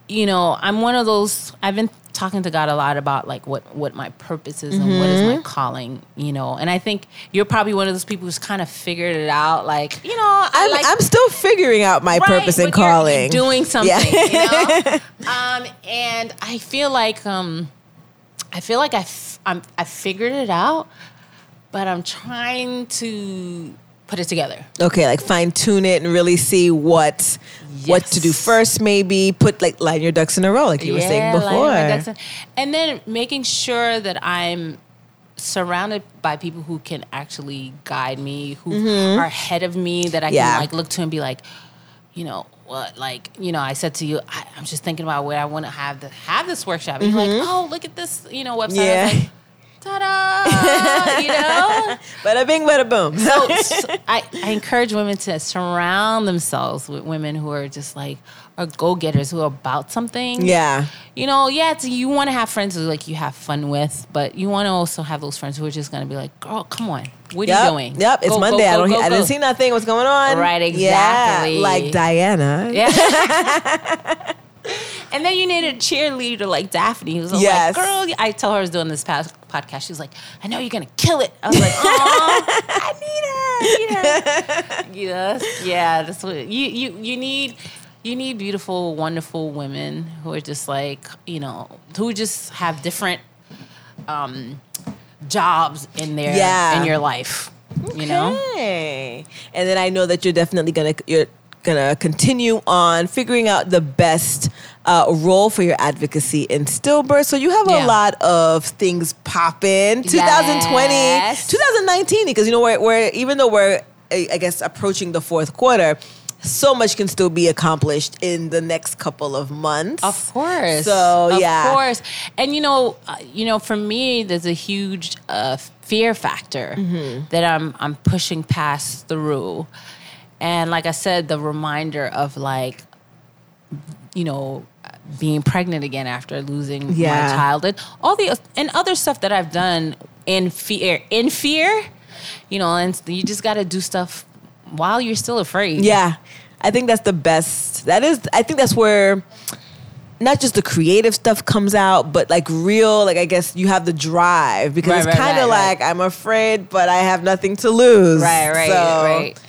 you know I'm one of those. I've been talking to God a lot about like what what my purpose is and what is Mm-hmm. my calling. You know, and I think you're probably one of those people who's kind of figured it out. Like you know, I I'm, like I'm still figuring out my Right, purpose and calling. doing something, Yeah. you know. um, and I feel like um, I feel like I f- I'm, I figured it out, but I'm trying to put it together. okay, like fine tune it and really see what what to do first. Maybe put like line your ducks in a row, like you were saying before. in. and then making sure that I'm surrounded by people who can actually guide me, who mm-hmm. are ahead of me that I Yeah. can like look to and be like, you know, what like, you know, I said to you, I, I'm just thinking about where I want to have the have this workshop. And you're like, mm-hmm. oh, look at this, you know, website. Yeah. Ta-da, you know? Bada bing, bada boom. So, so I, I encourage women to surround themselves with women who are just like are go getters who are about something. yeah. You know, yeah, it's, you want to have friends who like you have fun with, but you want to also have those friends who are just gonna be like, girl, come on, what are you doing? Yep. It's Go, go, Monday. I don't. go, I didn't see nothing. What's going on? Right, Yeah, exactly. like Diana. Yeah. And then you need a cheerleader like Daphne, who's Yes. like, girl, I tell her I was doing this past podcast. She was like, I know you're gonna kill it. I was like, oh, I need her. I need her. yes, yeah. That's what you you you need. You need beautiful, wonderful women who are just like you know, who just have different um, jobs in their Yeah. in your life. You know, Okay. And then I know that you're definitely gonna you're gonna continue on figuring out the best uh, role for your advocacy in stillbirth. So you have Yeah. a lot of things popping. 2020, Yes. 2019, because you know we're, we're even though we're I guess approaching the fourth quarter. So much can still be accomplished in the next couple of months. Of course. So, of yeah. course. And you know, uh, you know, for me, there's a huge uh, fear factor Mm-hmm. that I'm I'm pushing past through, and like I said, the reminder of like, you know. Being pregnant again after losing Yeah. my childhood, all the and other stuff that I've done in fear, in fear, you know, and you just got to do stuff while you're still afraid. Yeah. I think that's the best. That is, I think that's where not just the creative stuff comes out, but like real, like I guess you have the drive because Right, it's right, kind of right, like I'm afraid, but I have nothing to lose. Right, right, So, right.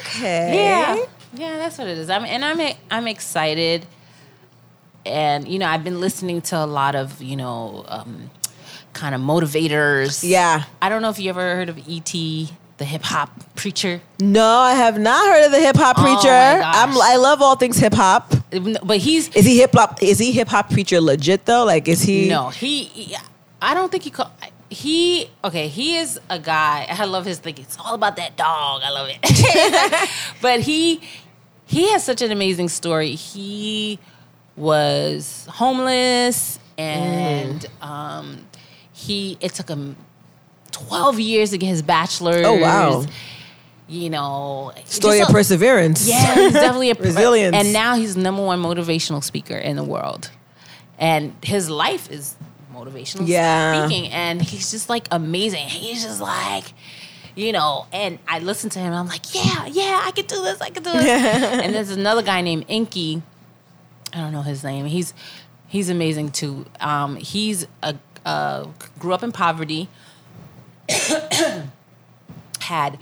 Okay. Yeah, yeah, that's what it is. I'm and I'm I'm excited, and you know I've been listening to a lot of you know um, kind of motivators. Yeah. I don't know if you ever heard of ET, the hip hop preacher, No, I have not heard of the hip hop Oh, preacher. gosh. I'm I love all things hip hop. but he's Is he hip hop? Is he hip hop preacher legit though? Like, is he? no he, he- I don't think he call he okay he is a guy I love his thing it's all about that dog I love it but he he has such an amazing story he was homeless and Mm. um he it took him 12 years to get his bachelor's Oh, wow. you know Story of a- perseverance. yeah, he's definitely a Resilience. And now he's number one motivational speaker in the world, and his life is motivational Yeah. speaking, and he's just like amazing. He's just like. You know, and I listen to him. I'm like, yeah, yeah, I could do this. I could do this. and there's another guy named Inky. I don't know his name. He's he's amazing too. Um, he's a uh, grew up in poverty. had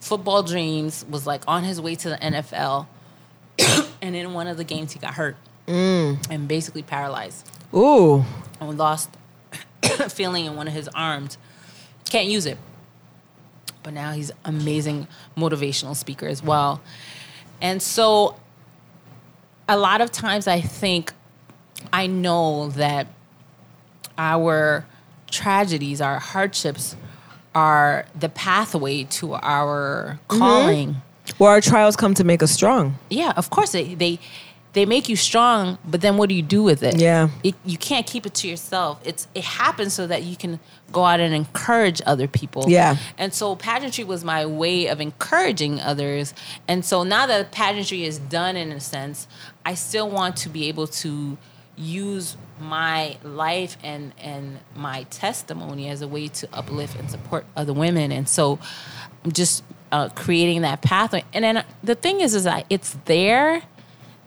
football dreams, was like on his way to the NFL, and in one of the games he got hurt and basically paralyzed Ooh. And lost feeling in one of his arms. Can't use it. But now he's amazing motivational speaker as well. And so a lot of times I think I know that our tragedies, our hardships are the pathway to our mm-hmm. calling. Well, our trials come to make us strong. Yeah, of course they they they make you strong, but then what do you do with it? Yeah. it, you can't keep it to yourself. It's it happens so that you can go out and encourage other people. Yeah. and so pageantry was my way of encouraging others. And so now that pageantry is done in a sense, I still want to be able to use my life and and my testimony as a way to uplift and support other women. And so I'm just uh, creating that pathway. And then the thing is, is that it's there.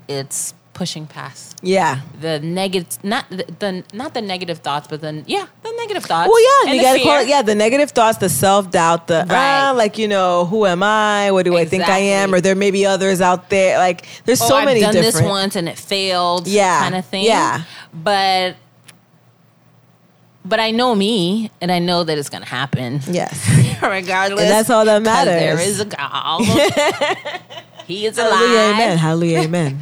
It's pushing past Yeah. the negative, not the, the not the negative thoughts, but then yeah, the negative thoughts. Well, yeah, you gotta call it. Yeah, the negative thoughts, the self doubt, the Right. ah, like you know, who am I? What do I think I am? Or there may be others out there. Like there's Oh, so I've many done different. this once and it failed. Yeah, kind of thing. yeah. but but I know me, and I know that it's gonna happen. Yes. regardless. And that's all that matters. There is a God. he is Hallelujah, alive. amen. Hallelujah, amen.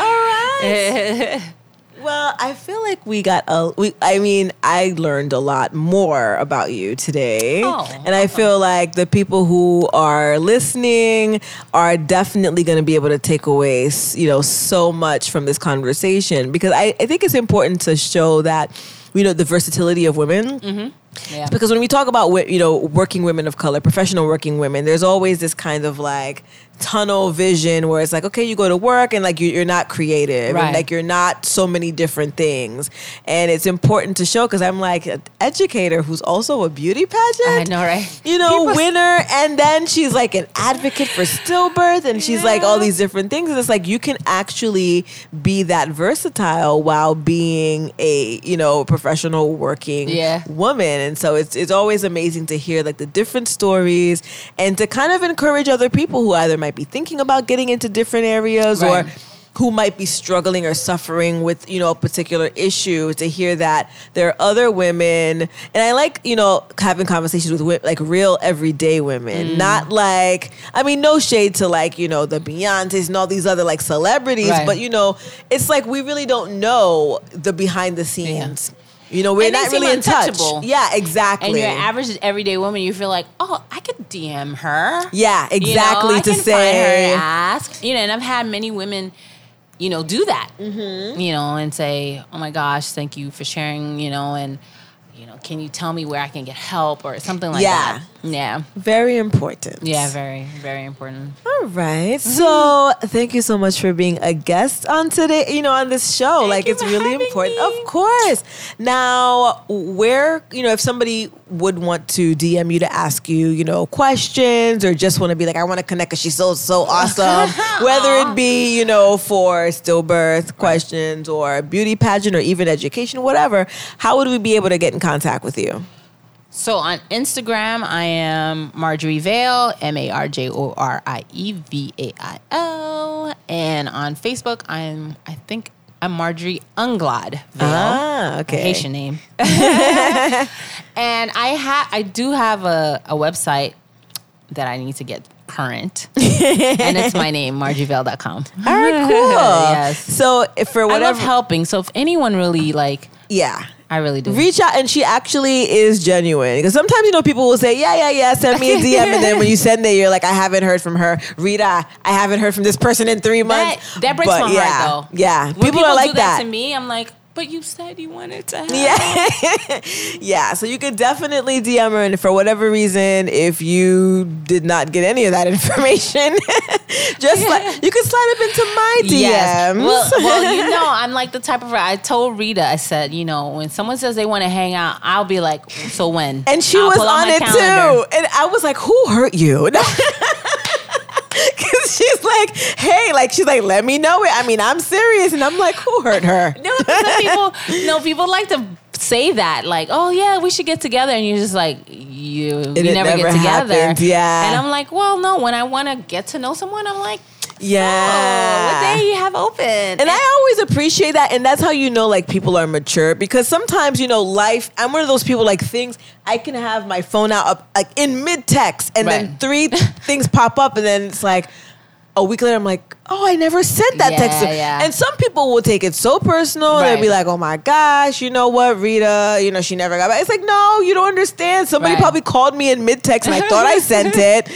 All right. Well, I feel like we got a. We, I mean, I learned a lot more about you today, Oh, and I feel like the people who are listening are definitely going to be able to take away, you know, so much from this conversation because I, I think it's important to show that, you know, the versatility of women mm-hmm. Yeah. because when we talk about you know working women of color professional working women there's always this kind of like tunnel vision where it's like okay you go to work and like you- you're not creative Right. and like you're not so many different things and it's important to show because i'm like an educator who's also a beauty pageant I know, right? you know, People- winner, and then she's like an advocate for stillbirth, and she's like all these different things. And it's like you can actually be that versatile while being a you know professional working Yeah. woman. And so it's it's always amazing to hear like the different stories and to kind of encourage other people who either might be thinking about getting into different areas Right. or who might be struggling or suffering with you know a particular issue to hear that there are other women and i like you know having conversations with like real everyday women Mm. not like i mean no shade to like you know the beyonces and all these other like celebrities Right. but you know it's like we really don't know the behind the scenes you know we're And not really in touch untouchable. yeah exactly And you're an average everyday woman, you feel like, oh, I could DM her. yeah You know, exactly to can find her say and ask. You know, and I've had many women, you know, do that. Mm-hmm. You know, and say, "Oh my gosh, thank you for sharing." You know, and you know, can you tell me where I can get help or something like Yeah. that? Yeah, very important yeah, very, very important. All right. Mm-hmm. So thank you so much for being a guest on today, you know, on this show. Thank like it's really important. me. Of course. Now, where, you know, if somebody would want to DM you to ask you, you know, questions or just want to be like, I want to connect because she's so, so awesome. Whether it be, you know, for stillbirth questions or beauty pageant or even education, whatever, how would we be able to get in contact with you? So on Instagram, I am Marjorie Vail, M A R J O R I E V A I L, and on Facebook, I'm I think I'm Marjorie Unglad Vail. Ah, okay. Haitian name. and I have I do have a, a website that I need to get current. and it's my name, marjorievail.com. All right, cool. Yes. So if for I whatever, love helping. So if anyone really like yeah. I really do. reach out and she actually is genuine. Because sometimes you know people will say yeah yeah yeah send me a dm and then when you send it you're like i haven't heard from her. Ritha i haven't heard from this person in three months. that breaks But my yeah, heart though. yeah. When people, are like do that, to me, I'm like, but you said you wanted to help. yeah yeah so you could definitely dm her and for whatever reason if you did not get any of that information just like you could slide up into my dms Yes. Well, well, you know, I'm like the type of. I told Ritha, I said, you know, when someone says they want to hang out, I'll be like, so when? and she I'll was pull out on it calendar. too and i was like who hurt you Cause she's like, hey, like she's like, let me know it. I mean, I'm serious, and I'm like, who hurt her? No, people, no, people like to say that, like, oh yeah, we should get together, and you're just like, you, you never, never get together. happened, yeah. And I'm like, well, no, when I want to get to know someone, I'm like, Yeah. oh, what day you have open? And I always appreciate that. And that's how you know like people are mature because sometimes, you know, life, I'm one of those people like things, I can have my phone out up like in mid text and then three things pop up and then it's like a week later I'm like, oh, I never sent that Yeah, text. yeah. And some people will take it so personal. They'll be like, oh my gosh, you know what, Ritha, you know, she never got back. It's like, no, you don't understand. Somebody Right. probably called me in mid text and I thought I sent it.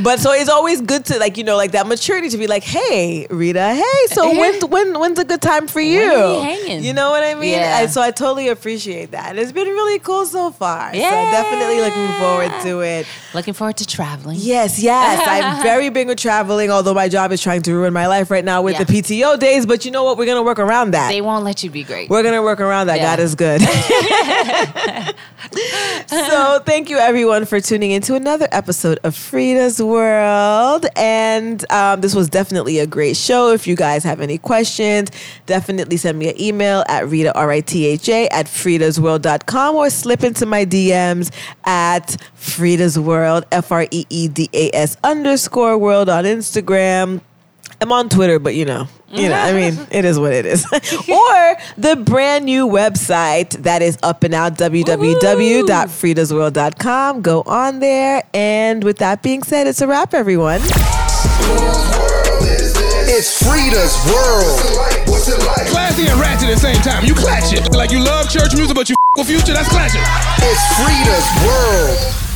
But so it's always good to like you know like that maturity to be like, hey Ritha, hey, so when when when's a good time for you? hanging? You know what I mean? Yeah. So I totally appreciate that. It's been really cool so far. So Yeah. definitely looking forward to it. Looking forward to traveling. Yes, yes. I'm very big with traveling, although my job is trying to ruin my life right now with Yeah. the PTO days. But you know what? We're gonna work around that. They won't let you be great. We're gonna work around that. Yeah. God is good. so thank you everyone for tuning in to another episode of FREEda's World. And um, this was definitely a great show. If you guys have any questions, definitely send me an email at Ritha R I T H A at FreedasWorld.com or slip into my DMs at FREEda's World, F R E E D A S underscore world on Instagram. I'm on Twitter, but you know, you know, I mean, it is what it is. or the brand new website that is up and out, www.freedasworld.com. Go on there. And with that being said, it's a wrap, everyone. It's It's FREEda's world. What's it like? Classy and ratchet at the same time. You clatch it. Like you love church music, but you with future. That's clashing. It's FREEda's world.